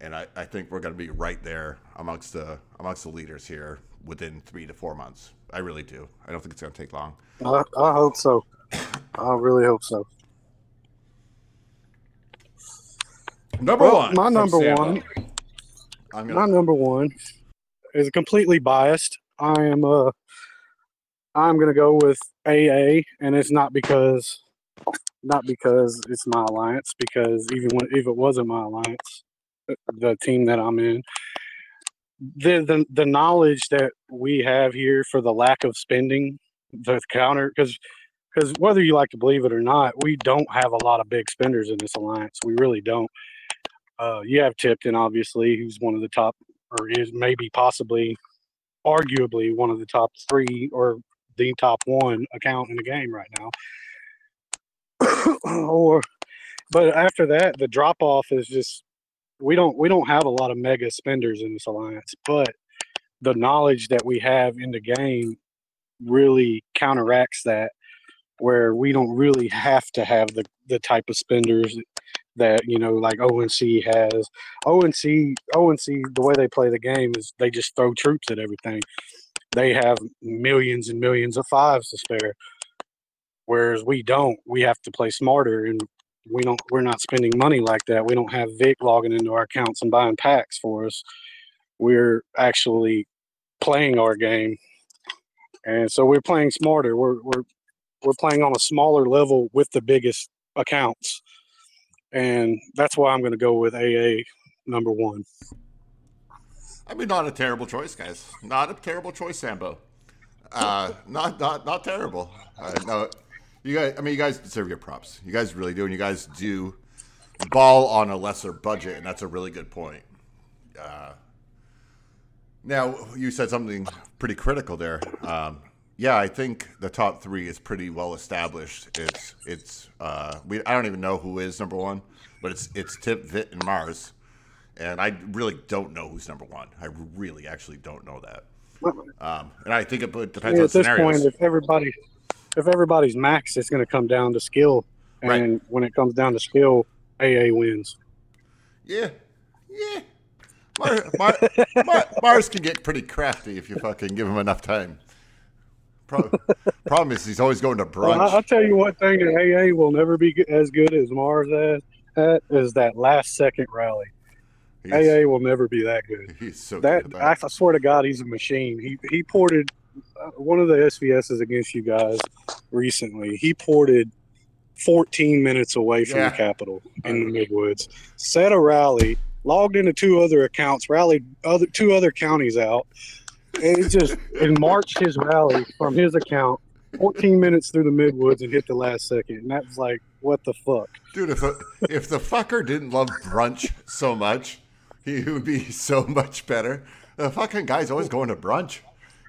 and I, I think we're going to be right there amongst the amongst the leaders here within three to four months. I really do. I don't think it's going to take long. I, I hope so. I really hope so. Number Well, one, my number one- I'm My gonna. number one is completely biased. I am uh I'm gonna go with AA, and it's not because not because it's my alliance. Because even when if it wasn't my alliance, the- team that I'm in, the the the knowledge that we have here for the lack of spending, the counter because because whether you like to believe it or not, we don't have a lot of big spenders in this alliance. We really don't. Uh, you have Tipton, obviously, who's one of the top, or is maybe possibly, arguably one of the top three or the top one account in the game right now. or, but after that, the drop off is just we don't we don't have a lot of mega spenders in this alliance, but the knowledge that we have in the game really counteracts that where we don't really have to have the, the type of spenders that you know like ONC has. ONC ONC the way they play the game is they just throw troops at everything. They have millions and millions of fives to spare, whereas we don't. We have to play smarter, and we don't. We're not spending money like that. We don't have Vic logging into our accounts and buying packs for us. We're actually playing our game, and so we're playing smarter. We're we're we're playing on a smaller level with the biggest accounts and that's why I'm going to go with AA number one. I mean, not a terrible choice, guys. Not a terrible choice, Sambo. Uh, not not not terrible. Uh, no, you guys. I mean, you guys deserve your props. You guys really do, and you guys do ball on a lesser budget, and that's a really good point. Uh, now, you said something pretty critical there. Um, yeah, I think the top three is pretty well established. It's it's uh, we. I don't even know who is number one, but it's it's Tip, Vit, and Mars. And I really don't know who's number one. I really actually don't know that. Um, and I think it depends Yeah, on at this point, if everybody, if everybody's max, it's going to come down to skill, and Right. when it comes down to skill, AA wins. Yeah, yeah. Mar, Mar, Mar, Mars can get pretty crafty if you fucking give him enough time. Pro, problem is he's always going to Well, I, I'll tell you one thing that AA will never be as good as Mars as at is that last second rally. AA will never be that good. he's so That good I. I swear to God, he's a machine. He he ported uh, one of the SVSs against you guys recently. He ported 14 minutes away from Yeah. the Capitol in the Midwoods. Set a rally, logged into two other accounts, rallied other two other counties out, and he just and marched his rally from his account 14 minutes through the Midwoods and hit the last second. And that was like, what the fuck? Dude, if if the fucker didn't love brunch so much, he would be so much better. The fucking guy's always going to brunch.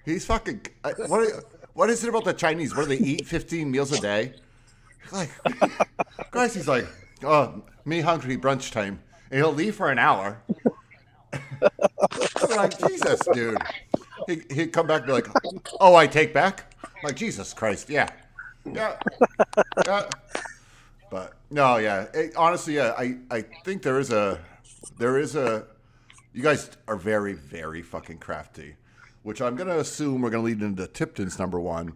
He's fucking. Uh, what? are- What is it about the Chinese? What do they eat? Fifteen meals a day? Like, guys, he's like, oh, me hungry brunch time, and he'll leave for an hour. I'm like, Jesus, dude. He, he'd come back and be like, oh, I take back. I'm like, Jesus Christ, yeah, yeah, yeah. But no, yeah. It, honestly, yeah. I, I think there is a there is a you guys are very very fucking crafty, which I'm gonna assume we're gonna lead into Tipton's number one,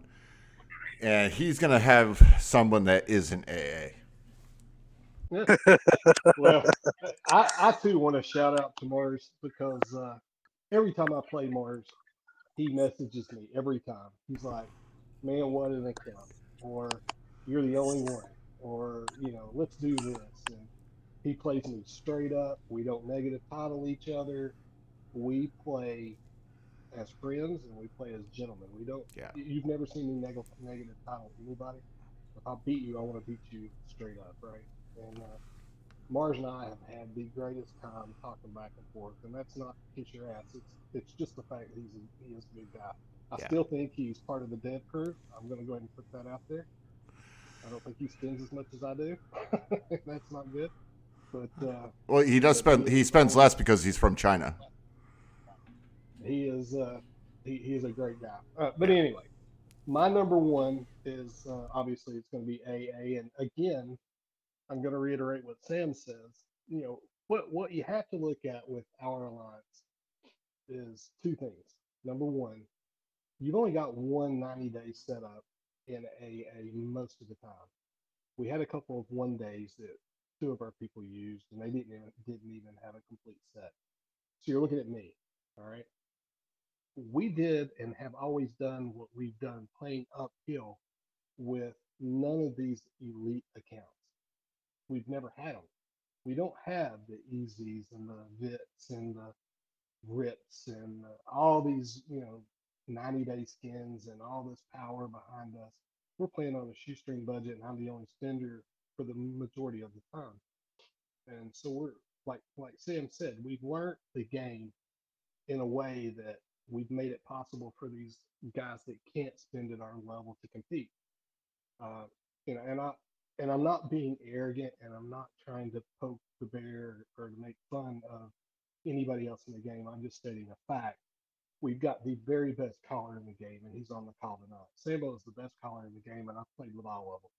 and he's gonna have someone that isn't AA. well, I, I too want to shout out to Mars because uh, every time I play Mars, he messages me every time. He's like, "Man, what an account!" or "You're the only one," or you know, "Let's do this." And he plays me straight up. We don't negative title each other. We play as friends and we play as gentlemen. We don't. Yeah. you- You've never seen me negative negative title anybody. If I beat you, I want to beat you straight up, right? And uh, Mars and I have had the greatest time talking back and forth, and that's not to kiss your ass. It's it's just the fact that he's a, he is a good guy. I Yeah. still think he's part of the dead crew. I'm going to go ahead and put that out there. I don't think he spends as much as I do. that's not good. But uh, Well, he does spend he spends less because he's from China. he is uh, he, he is a great guy. Uh, but anyway, my number one is uh, obviously it's going to be AA, and again, I'm going to reiterate what Sam says. You know, what what you have to look at with our alliance is two things. Number one, you've only got one 90 day setup in AA most of the time. We had a couple of one days that two of our people used, and they didn't even, didn't even have a complete set. So you're looking at me, all right? We did and have always done what we've done playing uphill with none of these elite accounts. We've never had them. We don't have the easies and the vits and the rips and uh, all these, you know, 90 day skins and all this power behind us. We're playing on a shoestring budget, and I'm the only spender for the majority of the time. And so we're like like Sam said, we've learned the game in a way that we've made it possible for these guys that can't spend at our level to compete. Uh, you know, and I and I'm not being arrogant, and I'm not trying to poke the bear or to make fun of anybody else in the game. I'm just stating a fact. We've got the very best caller in the game, and he's on the call tonight. Sambo is the best caller in the game, and I've played with all of them.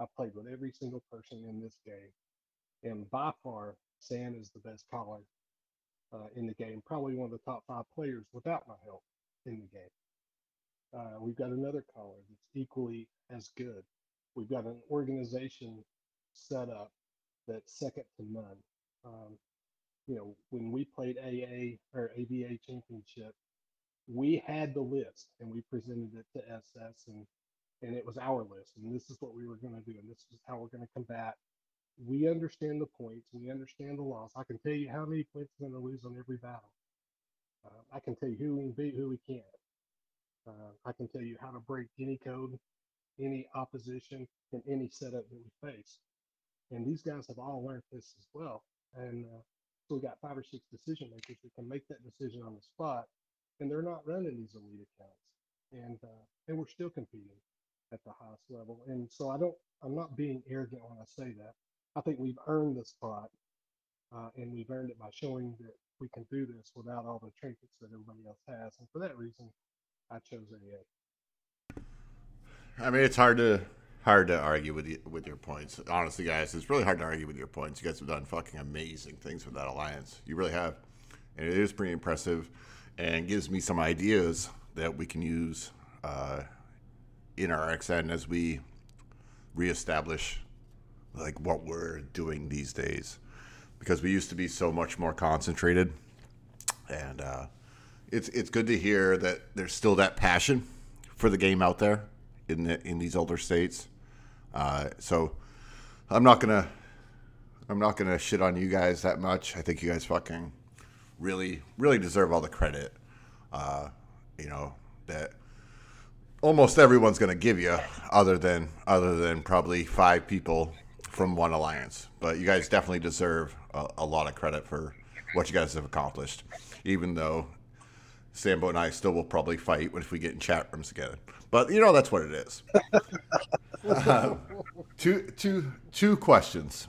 I've played with every single person in this game, and by far, San is the best caller uh, in the game. Probably one of the top five players without my help in the game. Uh, we've got another caller that's equally as good. We've got an organization set up that's second to none. Um, you know, when we played AA or AVA championship, we had the list and we presented it to SS and and it was our list and this is what we were going to do and this is how we're going to combat. We understand the points, we understand the loss. I can tell you how many points we're going to lose on every battle. Uh, I can tell you who we can beat, who we can't. Uh, I can tell you how to break any code, any opposition, and any setup that we face. And these guys have all learned this as well. And uh, so we got five or six decision makers that can make that decision on the spot, and they're not running these elite accounts, and uh, and we're still competing at the highest level. And so I don't, I'm not being arrogant when I say that. I think we've earned the spot, uh, and we've earned it by showing that we can do this without all the trinkets that everybody else has. And for that reason, I chose AA. I mean, it's hard to hard to argue with you, with your points. Honestly, guys, it's really hard to argue with your points. You guys have done fucking amazing things with that alliance. You really have, and it is pretty impressive, and gives me some ideas that we can use uh, in RXN as we reestablish like what we're doing these days, because we used to be so much more concentrated, and uh, it's it's good to hear that there's still that passion for the game out there in the in these older states. Uh, so I'm not gonna I'm not gonna shit on you guys that much. I think you guys fucking really really deserve all the credit. Uh, you know that almost everyone's gonna give you, other than other than probably five people from one alliance. But you guys definitely deserve a, a lot of credit for what you guys have accomplished, even though Sambo and I still will probably fight if we get in chat rooms together. But you know that's what it is. Uh, two, two, two questions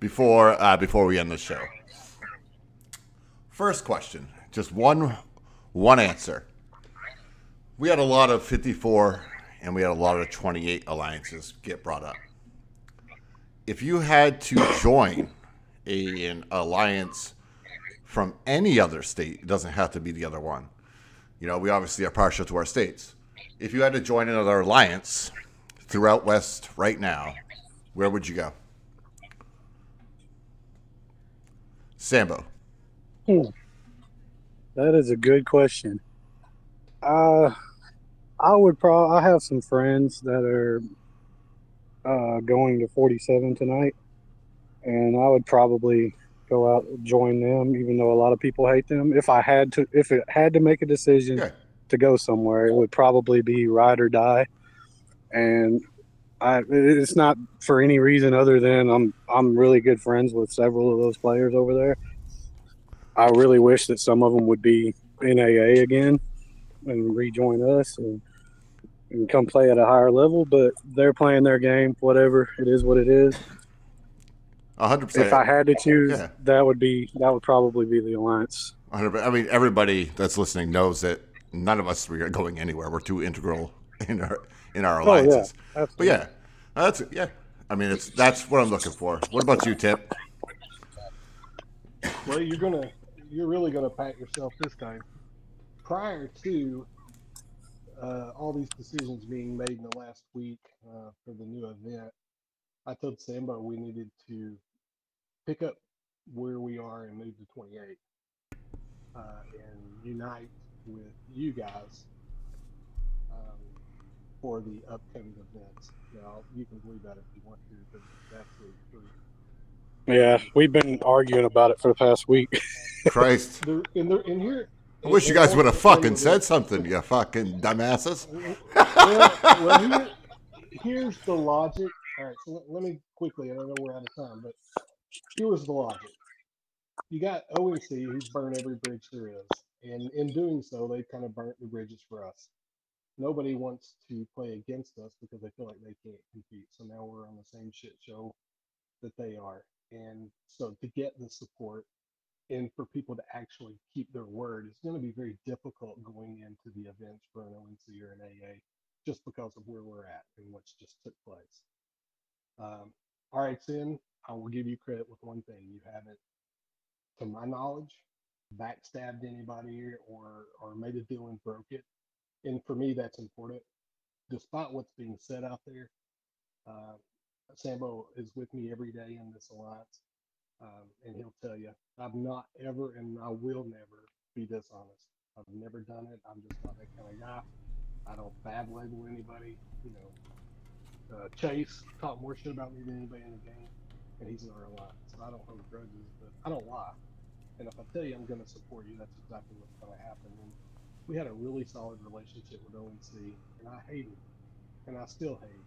before uh, before we end the show. First question, just one one answer. We had a lot of 54 and we had a lot of 28 alliances get brought up. If you had to join a, an alliance from any other state, it doesn't have to be the other one. You know, we obviously are partial to our states. If you had to join another alliance throughout West right now, where would you go? Sambo. That is a good question. Uh, I would probably. I have some friends that are uh, going to 47 tonight, and I would probably go out and join them, even though a lot of people hate them. If I had to, if it had to make a decision Yeah. to go somewhere, it would probably be ride or die. And I, it's not for any reason other than I'm I'm really good friends with several of those players over there. I really wish that some of them would be NAA again and rejoin us and, and come play at a higher level. But they're playing their game. Whatever it is, what it is. hundred percent. If I had to choose, Yeah. that would be that would probably be the alliance. 100%. I mean, everybody that's listening knows that none of us we are going anywhere. We're too integral in our in our Oh, yeah. alliances. but yeah, that's yeah. I mean, it's that's what I'm looking for. What about you, Tip? Well, you're gonna, you're really gonna pat yourself this time. Prior to uh, all these decisions being made in the last week uh, for the new event, I told Sambo we needed to pick up where we are and move to 28 uh, and unite with you guys um, for the upcoming events. Now, you can believe that if you want to, but it's absolutely true. Yeah, we've been arguing about it for the past week. Christ. There, and, there, and here, I wish you guys would have fucking said something, you fucking dumbasses. well, well, here, here's the logic. All right, so let, me quickly. I don't know we're out of time, but here was the logic. You got ONC who's burned every bridge there is, and in doing so, they kind of burnt the bridges for us. Nobody wants to play against us because they feel like they can't compete. So now we're on the same shit show that they are, and so to get the support and for people to actually keep their word, it's going to be very difficult going into the events for an ONC or an AA just because of where we're at and what's just took place. Um, all right, Sin, I will give you credit with one thing. You haven't, to my knowledge, backstabbed anybody or or made a deal and broke it. And for me, that's important. Despite what's being said out there, uh, Sambo is with me every day in this alliance, um, and he'll tell you I've not ever and I will never be dishonest. I've never done it. I'm just not that kind of guy. I don't bad label anybody. You know, uh, Chase talked more shit about me than anybody in the game, and he's in our alliance. So I don't hold grudges, but I don't lie. And if I tell you I'm going to support you, that's exactly what's going to happen. And we had a really solid relationship with ONC, and I hated, and I still hate,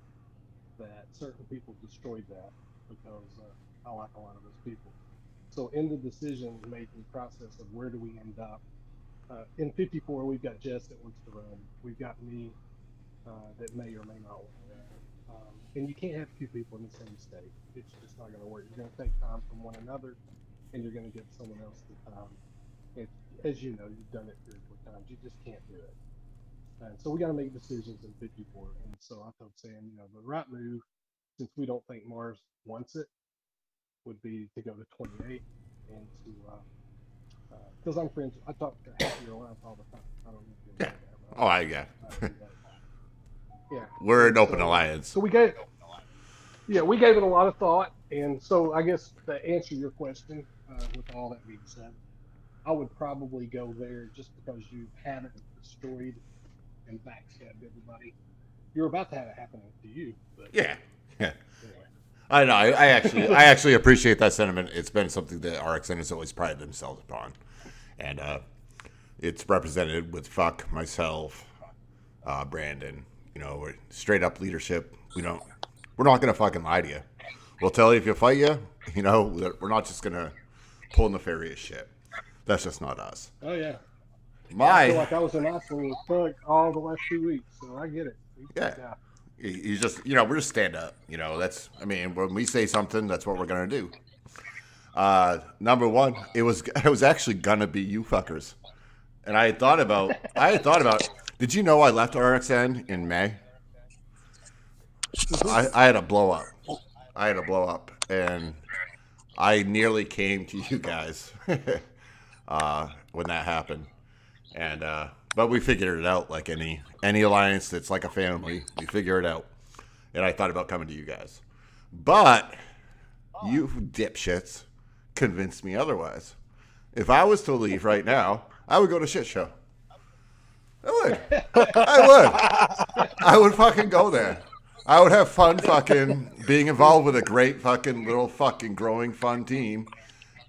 that certain people destroyed that because uh, I like a lot of those people. So in the decision making process of where do we end up, uh, in 54 we've got Jess that wants to run. We've got me uh, that may or may not want to run. Um, and you can't have two people in the same state. It's just not going to work. You're going to take time from one another, and you're going to give someone else the time. As you know, you've done it three or four times. You just can't do it. And so we got to make decisions in 54. And so I told Sam, you know, the right move, since we don't think Mars wants it, would be to go to 28 and to, uh because I'm friends, I talk to half your alliance all the time. I don't know if you know that. Oh, I yeah. I do that. yeah. We're an open So- alliance. So we gave, yeah, we gave it a lot of thought, and so I guess to answer your question, uh, with all that being said, I would probably go there just because you haven't destroyed and backstabbed everybody. You're about to have it happening to you, but Yeah. Yeah. anyway. I know. I, I actually, I actually appreciate that sentiment. It's been something that RXN has always prided themselves upon, and uh, it's represented with fuck myself, uh, Brandon. You know, we're straight up leadership. We don't. We're not gonna fucking lie to you. We'll tell you if you fight you. You know, we're not just gonna pull nefarious shit. That's just not us. Oh yeah, My. I feel like I was an Iceland with Fuck all the last two weeks, so I get it. Yeah. you you just you know we're just stand up you know that's i mean when we say something that's what we're gonna do. Uh number one it was it was actually gonna be you fuckers. And i had thought about i had thought about did you know i left rxn in may? I i had a blow up. I had a blow up and i nearly came to you guys uh when that happened. And uh but we figured it out like any any alliance that's like a family we figure it out. And i thought about coming to you guys. But you dipshits convinced me otherwise. If i was to leave right now i would go to shit show. I would. I would. I would fucking go there. I would have fun fucking being involved with a great fucking little fucking growing fun team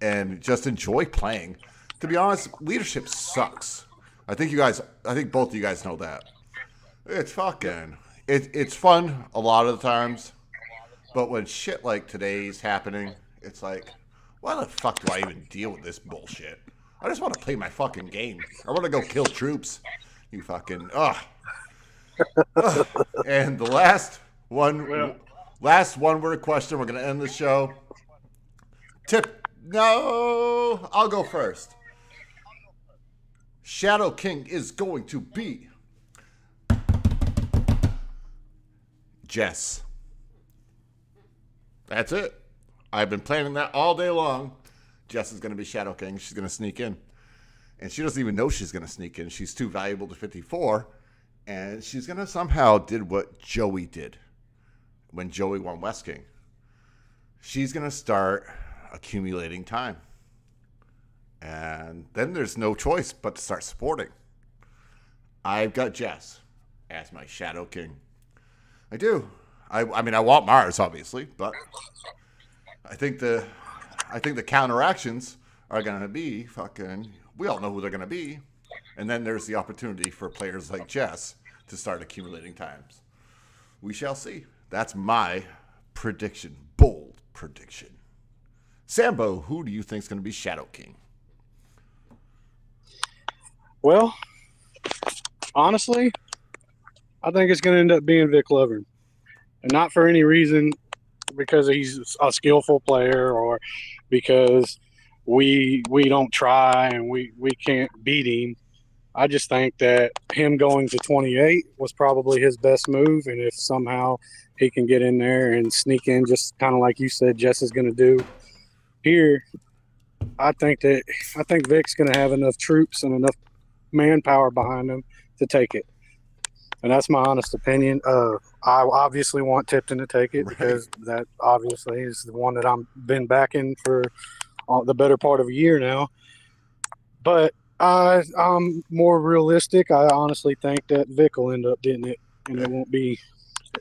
and just enjoy playing. To be honest leadership sucks I think you guys, I think both of you guys know that. It's fucking, it, it's fun a lot of the times, but when shit like today's happening, it's like, why the fuck do I even deal with this bullshit? I just want to play my fucking game. I want to go kill troops. You fucking, ugh. Ugh. And the last one, last one word question. We're gonna end the show. Tip, no, I'll go first. Shadow King is going to be Jess. That's it. I've been planning that all day long. Jess is going to be Shadow King. She's going to sneak in. And she doesn't even know she's going to sneak in. She's too valuable to 54. And she's going to somehow did what Joey did when Joey won West King. She's going to start accumulating time. And then there's no choice but to start supporting. I've got Jess as my Shadow King. I do. I, I mean, I want Mars, obviously, but I think the I think the counteractions are going to be fucking. We all know who they're going to be, and then there's the opportunity for players like Jess to start accumulating times. We shall see. That's my prediction, bold prediction. Sambo, who do you think is going to be Shadow King? Well, honestly, I think it's going to end up being Vic Lovern, and not for any reason because he's a skillful player or because we we don't try and we we can't beat him. I just think that him going to 28 was probably his best move, and if somehow he can get in there and sneak in, just kind of like you said, Jess is going to do here. I think that I think Vic's going to have enough troops and enough manpower behind them to take it. And that's my honest opinion. Uh, I obviously want Tipton to take it Right. because that obviously is the one that I'm been backing for uh, the better part of a year now. But I, I'm more realistic. I honestly think that Vic will end up getting it, and it won't be.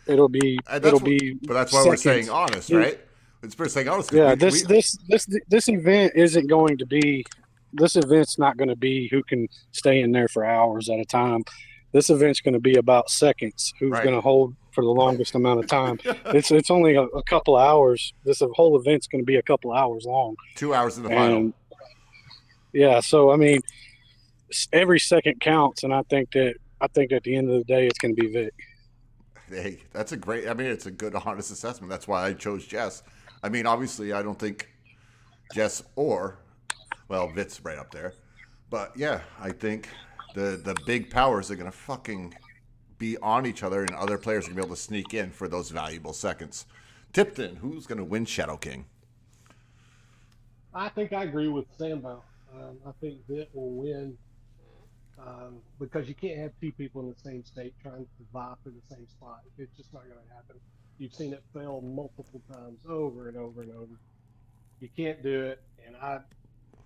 It'll be. It'll what- be. But that's why we're saying honest, right? It's for saying honest. Yeah, we- this we- this this this event isn't going to be. This event's not going to be who can stay in there for hours at a time. This event's going to be about seconds. Who's Right. going to hold for the longest amount of time? It's it's only a, a couple hours. This whole event's going to be a couple hours long. two hours in the final. Yeah, so I mean, every second counts, and I think that I think at the end of the day, it's going to be Vic. Hey, that's a great. I mean, it's a good, honest assessment. That's why I chose Jess. I mean, obviously, I don't think Jess or, well, Vit's right up there. But yeah, I think the the big powers are gonna fucking be on each other, and other players are gonna be able to sneak in for those valuable seconds. Tipton, who's gonna win Shadow King? I think I agree with Sambo. Um, I think Vic will win um, because you can't have two people in the same state trying to vie for the same spot. It's just not going to happen. You've seen it fail multiple times over and over and over. You can't do it. And I,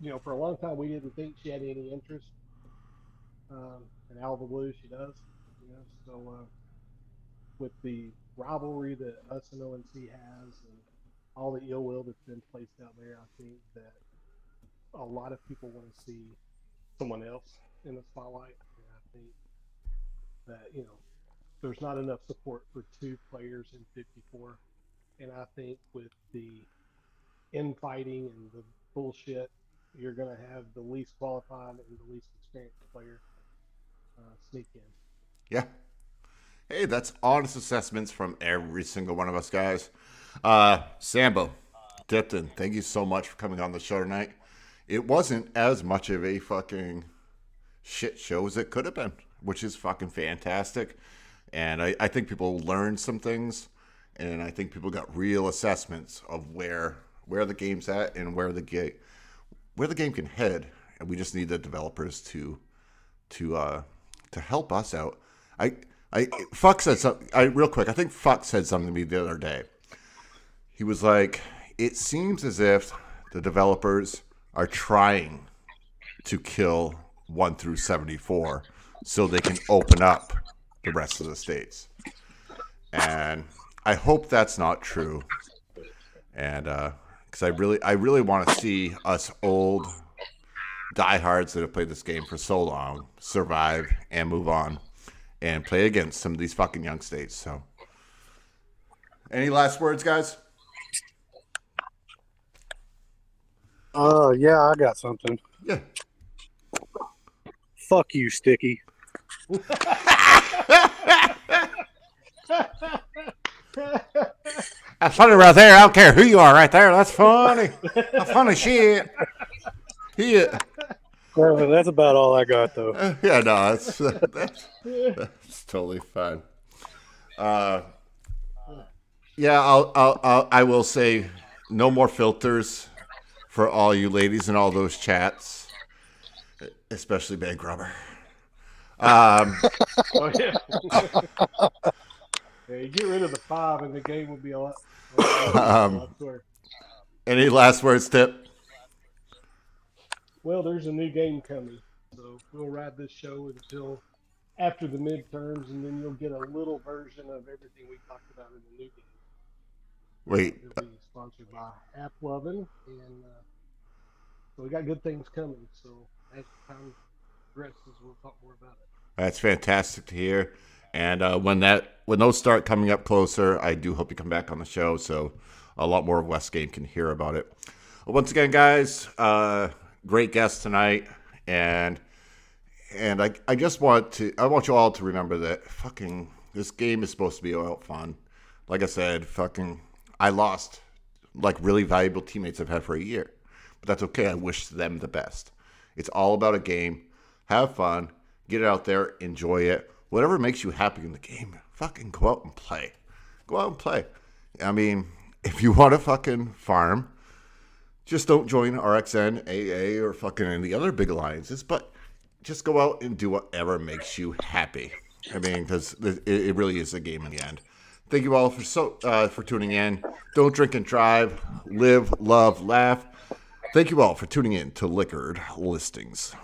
you know, for a long time we didn't think she had any interest. Um, and out of the blue, she does. You know, so uh, with the rivalry that us and ONC has, and all the ill will that's been placed out there, I think that a lot of people want to see someone else in the spotlight. And I think that, you know, there's not enough support for two players in 54. And I think with the infighting and the bullshit, you're going to have the least qualified and the least experienced player uh, sneak in. Yeah. Hey, that's honest assessments from every single one of us guys. Uh, Sambo, Tipton, thank you so much for coming on the show tonight. It wasn't as much of a fucking shit show as it could have been, which is fucking fantastic. And I, I think people learned some things, and I think people got real assessments of where where the game's at and where the game where the game can head. And we just need the developers to to uh, to help us out. I I fuck said something. I real quick. I think fuck said something to me the other day. He was like, "It seems as if the developers are trying to kill one through seventy four, so they can open up the rest of the states." And I hope that's not true. And because I really, I really want to see us old diehards that have played this game for so long survive and move on and play against some of these fucking young states. So, any last words, guys? Uh, yeah, I got something. Yeah. Fuck you, Sticky. That's funny right there. I don't care who you are right there. That's funny. That's funny shit. Yeah. Well, that's about all I got, though. Uh, yeah, no, that's, that's, that's totally fine. Uh, Yeah, I'll, I'll, I'll I will say no more filters for all you ladies in all those chats, especially Bank Rubber. Um, Oh yeah. Yeah, you get rid of the five, and the game would be a lot. A lot, Um, a lot clearer. any last words, Tip? Well, there's a new game coming, so we'll ride this show until after the midterms, and then you'll get a little version of everything we talked about in the new game. Wait, It'll be sponsored by App Lovin', and uh, so we got good things coming. So as time progresses, we'll talk more about it. That's fantastic to hear. And uh, when that when those start coming up closer, I do hope you come back on the show so a lot more of West Game can hear about it. Once again, guys, uh, great guest tonight, and and I, I just want to I want you all to remember that fucking this game is supposed to be about fun. Like I said, fucking I lost like really valuable teammates I've had for a year. But that's okay. I wish them the best. It's all about a game. Have fun. Get it out there. Enjoy it. Whatever makes you happy in the game, fucking go out and play. Go out and play. I mean, if you want to fucking farm, just don't join RXN, AA, or fucking any of the other big alliances, but just go out and do whatever makes you happy. I mean, because it, really is a game in the end. Thank you all for so uh, for tuning in. Don't drink and drive. Live, love, laugh. Thank you all for tuning in to Liquored Listings.